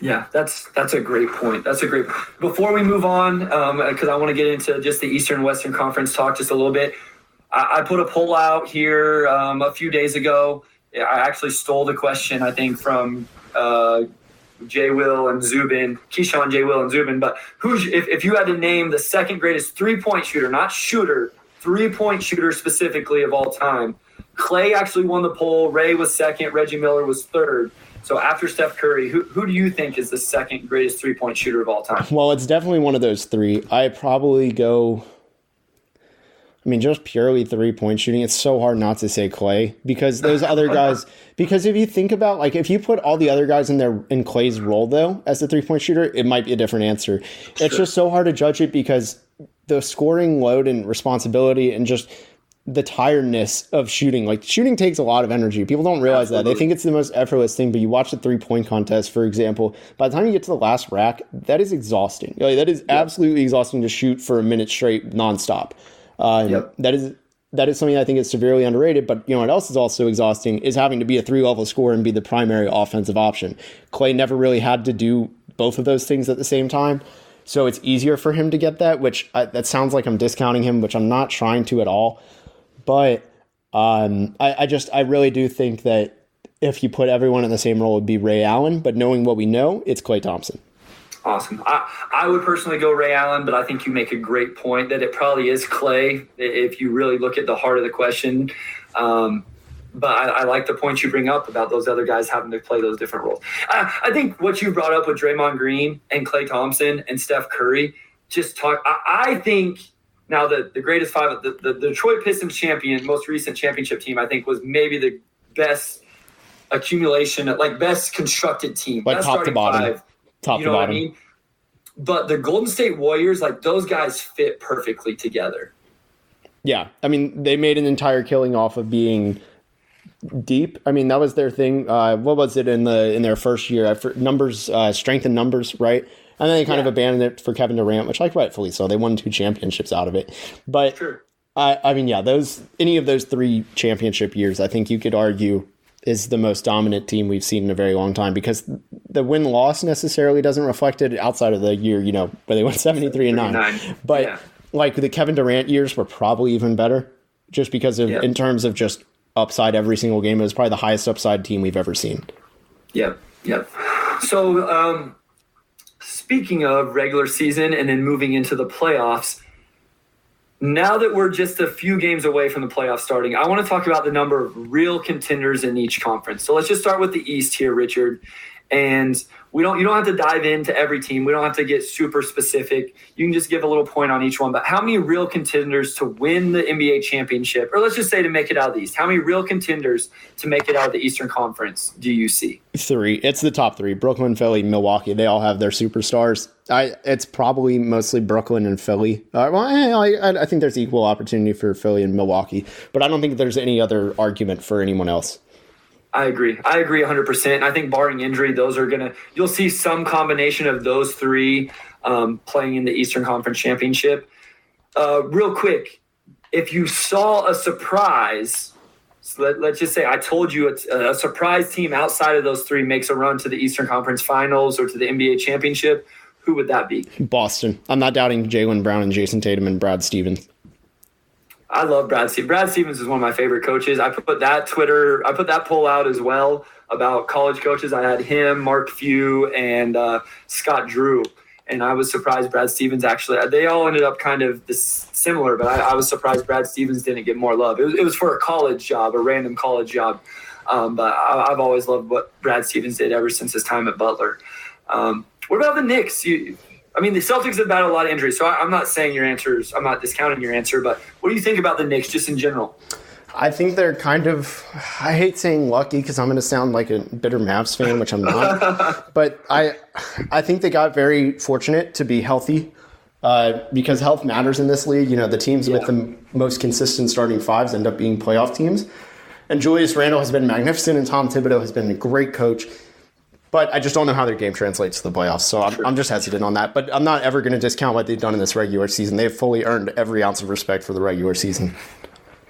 Yeah, that's that's a great point. That's a great. Before we move on, because um, I want to get into just the Eastern Western Conference talk just a little bit. I, put a poll out here um, a few days ago. I actually stole the question, I think, from uh, Jay Will and Zubin, Keyshawn, Jay Will, and Zubin. But who's if, if you had to name the second greatest three point shooter, not shooter, three point shooter specifically of all time, Klay actually won the poll. Ray was second. Reggie Miller was third. So after Steph Curry, who, who do you think is the second greatest three point shooter of all time? Well, it's definitely one of those three. I probably go I mean, just purely three point shooting, it's so hard not to say Klay because those other guys. Because if you think about like if you put all the other guys in their in Klay's role though as the three point shooter, it might be a different answer. Sure. It's just so hard to judge it because the scoring load and responsibility and just the tiredness of shooting. Like shooting takes a lot of energy. People don't realize Absolutely. that. They think it's the most effortless thing, but you watch the three point contest, for example, by the time you get to the last rack, that is exhausting. Like, that is absolutely exhausting to shoot for a minute straight nonstop. Uh, yep. That is that is something I think is severely underrated. But you know what else is also exhausting is having to be a three level scorer and be the primary offensive option. Klay never really had to do both of those things at the same time. So it's easier for him to get that, which I, that sounds like I'm discounting him, which I'm not trying to at all. But um, I, I just I really do think that if you put everyone in the same role, it would be Ray Allen. But knowing what we know, it's Klay Thompson. Awesome. I, I would personally go Ray Allen, but I think you make a great point that it probably is Klay if you really look at the heart of the question. Um, but I, I, like the point you bring up about those other guys having to play those different roles. I, I think what you brought up with Draymond Green and Klay Thompson and Steph Curry, just talk. I, I think now the, the greatest five, the, the, the Detroit Pistons champion, most recent championship team, I think was maybe the best accumulation, like best constructed team. Like top to bottom. Five top you know to bottom. I mean? But the Golden State Warriors, like those guys fit perfectly together. Yeah. I mean, they made an entire killing off of being deep. I mean, that was their thing. Uh, what was it in the in their first year? Numbers, uh, strength and numbers, right? And then they kind yeah. of abandoned it for Kevin Durant, which like rightfully so. They won two championships out of it. But sure. I, I mean, yeah, those any of those three championship years, I think you could argue is the most dominant team we've seen in a very long time because the win loss necessarily doesn't reflect it outside of the year, you know, where they went 73 and 9. But yeah. like the Kevin Durant years were probably even better just because of, in terms of just upside every single game. It was probably the highest upside team we've ever seen. Yep. Yep. So, um, speaking of regular season and then moving into the playoffs, now that we're just a few games away from the playoffs starting, I want to talk about the number of real contenders in each conference. So let's just start with the East here, Richard. And we don't you don't have to dive into every team. We don't have to get super specific. You can just give a little point on each one. But how many real contenders to win the NBA championship, or let's just say to make it out of the East? How many real contenders to make it out of the Eastern Conference do you see? Three. It's the top three: Brooklyn, Philly, Milwaukee. They all have their superstars. I it's probably mostly Brooklyn and Philly. Uh, well, I, I think there's equal opportunity for Philly and Milwaukee, but I don't think there's any other argument for anyone else. I agree. I agree 100%. I think barring injury, those are going to, you'll see some combination of those three um, playing in the Eastern Conference Championship. Uh, real quick, if you saw a surprise, so let, us just say I told you a, a surprise team outside of those three makes a run to the Eastern Conference Finals or to the NBA Championship, who would that be? Boston. I'm not doubting Jaylen Brown and Jayson Tatum and Brad Stevens. I love Brad Stevens. Brad Stevens is one of my favorite coaches. I put that Twitter, I put that poll out as well about college coaches. I had him, Mark Few, and uh, Scott Drew. And I was surprised Brad Stevens actually, they all ended up kind of this similar, but I, I was surprised Brad Stevens didn't get more love. It was, it was for a college job, a random college job. Um, but I, have always loved what Brad Stevens did ever since his time at Butler. Um, what about the Knicks? You, I mean, the Celtics have battled a lot of injuries, so I, am not saying your answers. I'm not discounting your answer, but what do you think about the Knicks just in general? I think they're kind of. I hate saying lucky because I'm going to sound like a bitter Mavs fan, which I'm not. but I, I think they got very fortunate to be healthy, uh, because health matters in this league. You know, the teams yeah. with the most consistent starting fives end up being playoff teams. And Julius Randle has been magnificent, and Tom Thibodeau has been a great coach. But I just don't know how their game translates to the playoffs. So I'm, I'm just hesitant on that. But I'm not ever going to discount what they've done in this regular season. They've fully earned every ounce of respect for the regular season.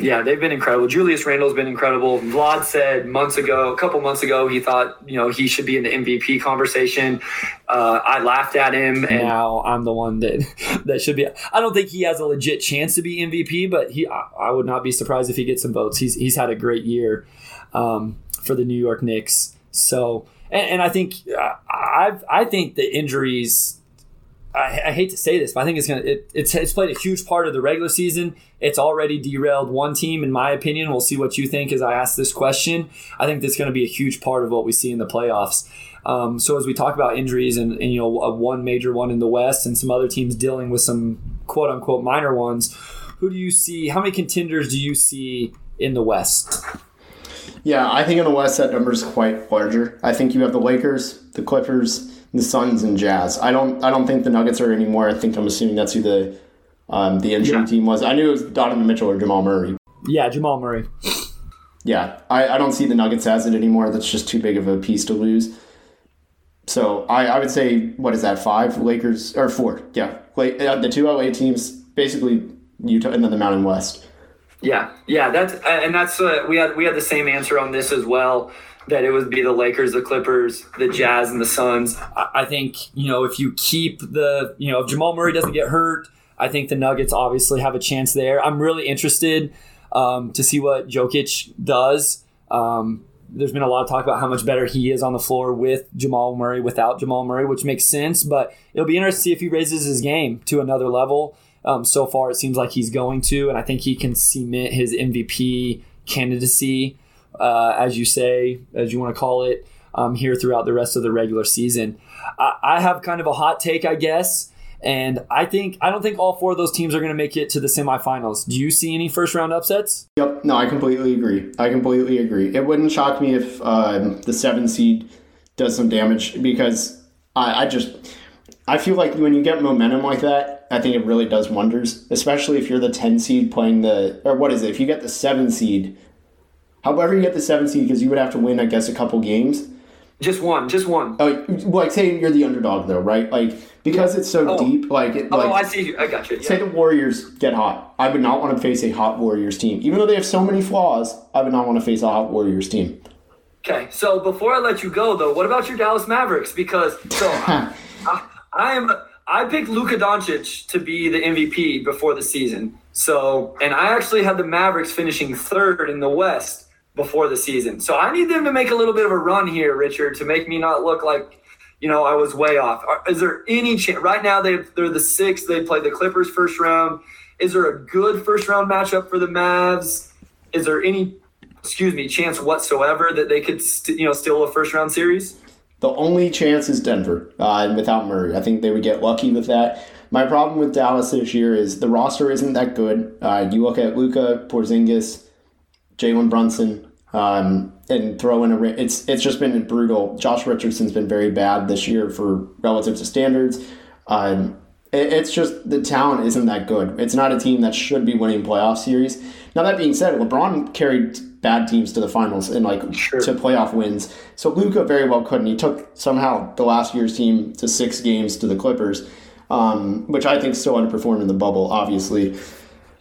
Yeah, they've been incredible. Julius Randle's been incredible. Vlad said months ago, a couple months ago, he thought you know he should be in the MVP conversation. Uh, I laughed at him, and now I'm the one that that should be. I don't think he has a legit chance to be MVP, but he I, I would not be surprised if he gets some votes. He's he's had a great year um, for the New York Knicks. So and, and I think I I think the injuries. I, I, hate to say this, but I think it's gonna it, it's it's played a huge part of the regular season. It's already derailed one team, in my opinion. We'll see what you think as I ask this question. I think that's going to be a huge part of what we see in the playoffs. Um, so as we talk about injuries and, and you know one major one in the West and some other teams dealing with some quote unquote minor ones, who do you see? How many contenders do you see in the West? Yeah, I think in the West that number is quite larger. I think you have the Lakers, the Clippers, the Suns, and Jazz. I don't. I don't think the Nuggets are anymore. I think I'm assuming that's who the um, the injury Yeah. team was. I knew it was Donovan Mitchell or Jamal Murray. Yeah, Jamal Murray. Yeah, I, I don't see the Nuggets as it anymore. That's just too big of a piece to lose. So I, I would say what is that five Lakers or four? Yeah, like uh, the two LA teams, basically Utah and then the Mountain West. Yeah, yeah, that's and that's uh, we had we had the same answer on this as well. That it would be the Lakers, the Clippers, the Jazz, and the Suns. I I think you know if you keep the you know if Jamal Murray doesn't get hurt, I think the Nuggets obviously have a chance there. I'm really interested um, to see what Jokic does. Um, there's been a lot of talk about how much better he is on the floor with Jamal Murray, without Jamal Murray, which makes sense. But it'll be interesting to see if he raises his game to another level. Um, so far, it seems like he's going to, and I think he can cement his MVP candidacy, uh, as you say, as you want to call it, um, here throughout the rest of the regular season. I, I have kind of a hot take, I guess, and I think I don't think all four of those teams are going to make it to the semifinals. Do you see any first round upsets? Yep. No, I completely agree. I completely agree. It wouldn't shock me if um, the seven seed does some damage because I, I just I feel like when you get momentum like that, I think it really does wonders. Especially if you're the ten seed playing the or what is it? If you get the seven seed, however you get the seven seed, because you would have to win, I guess, a couple games. Just one, just one. Oh, like say you're the underdog though, right? Like because it's so Oh. deep, like it, Oh, like I see. you. I got you. Say the Warriors get hot. I would not want to face a hot Warriors team. Even though they have so many flaws, I would not want to face a hot Warriors team. Okay, so before I let you go, though, what about your Dallas Mavericks? Because so I, I am I picked Luka Doncic to be the MVP before the season. So, and I actually had the Mavericks finishing third in the West before the season. So I need them to make a little bit of a run here, Richard, to make me not look like you know I was way off. Is there any chance? Right now, they they're the sixth. They played the Clippers first round. Is there a good first round matchup for the Mavs? Is there any excuse me, chance whatsoever that they could, st- you know, steal a first round series? The only chance is Denver uh, without Murray. I think they would get lucky with that. My problem with Dallas this year is the roster isn't that good. Uh, you look at Luka, Porzingis, Jalen Brunson, um, and throw in a. It's it's just been brutal. Josh Richardson's been very bad this year for relative to standards. Um, it- it's just the talent isn't that good. It's not a team that should be winning playoff series. Now that being said, LeBron carried bad teams to the finals and like Sure. to playoff wins. So Luka very well couldn't. He took somehow the last year's team to six games to the Clippers, um, which I think still underperformed in the bubble, obviously.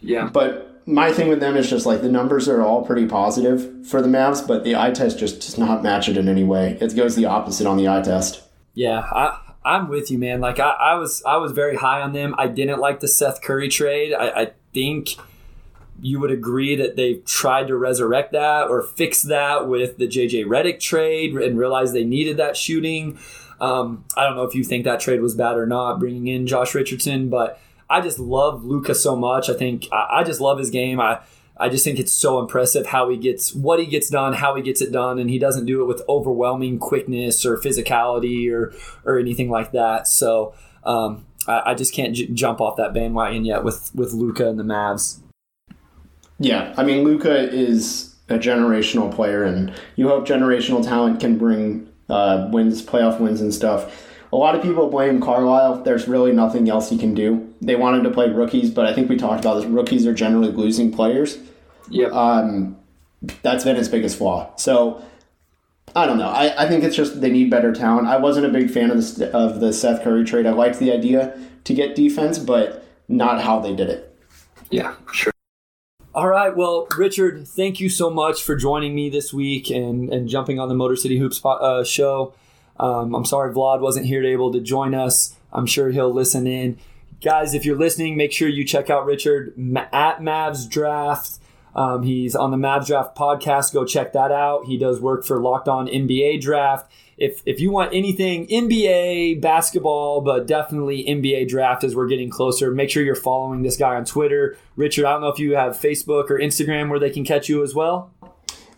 Yeah. But my thing with them is just like the numbers are all pretty positive for the Mavs, but the eye test just does not match it in any way. It goes the opposite on the eye test. Yeah, I, I'm with you, man. Like I, I was, I was very high on them. I didn't like the Seth Curry trade. I, I think you would agree that they tried to resurrect that or fix that with the JJ Redick trade and realize they needed that shooting. Um, I don't know if you think that trade was bad or not, bringing in Josh Richardson, but I just love Luka so much. I think I, I just love his game. I I just think it's so impressive how he gets what he gets done, how he gets it done, and he doesn't do it with overwhelming quickness or physicality or or anything like that. So um, I, I just can't j- jump off that bandwagon yet with with Luka and the Mavs. Yeah, I mean Luka is a generational player, and you hope generational talent can bring uh, wins, playoff wins, and stuff. A lot of people blame Carlisle. There's really nothing else he can do. They wanted to play rookies, but I think we talked about this. Rookies are generally losing players. Yep. Um, that's been his biggest flaw. So I don't know. I, I think it's just they need better talent. I wasn't a big fan of the of the Seth Curry trade. I liked the idea to get defense, but not how they did it. yeah. Sure. All right, well, Richard, thank you so much for joining me this week and, and jumping on the Motor City Hoops uh, show. Um, I'm sorry Vlad wasn't here to able to join us. I'm sure he'll listen in. Guys, if you're listening, make sure you check out Richard at Mavs Draft. Um, he's on the Mavs Draft podcast. Go check that out. He does work for Locked On NBA Draft. If if you want anything NBA basketball, but definitely NBA draft as we're getting closer, make sure you're following this guy on Twitter. Richard, I don't know if you have Facebook or Instagram where they can catch you as well.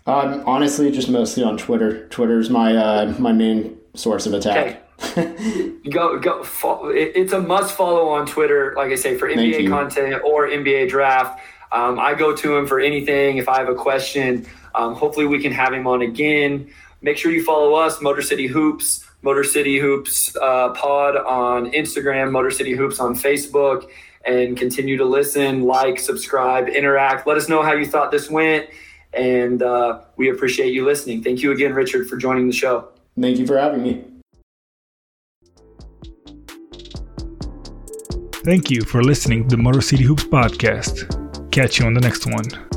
Um, honestly, just mostly on Twitter. Twitter's my uh, my main source of attack. Okay. go go. Fo- it, it's a must follow on Twitter. Like I say, for NBA content or NBA draft. Um, I go to him for anything. If I have a question, um, hopefully we can have him on again. Make sure you follow us, Motor City Hoops, Motor City Hoops uh, Pod on Instagram, Motor City Hoops on Facebook, and continue to listen, like, subscribe, interact. Let us know how you thought this went, and uh, we appreciate you listening. Thank you again, Richard, for joining the show. Thank you for having me. Thank you for listening to the Motor City Hoops podcast. Catch you on the next one.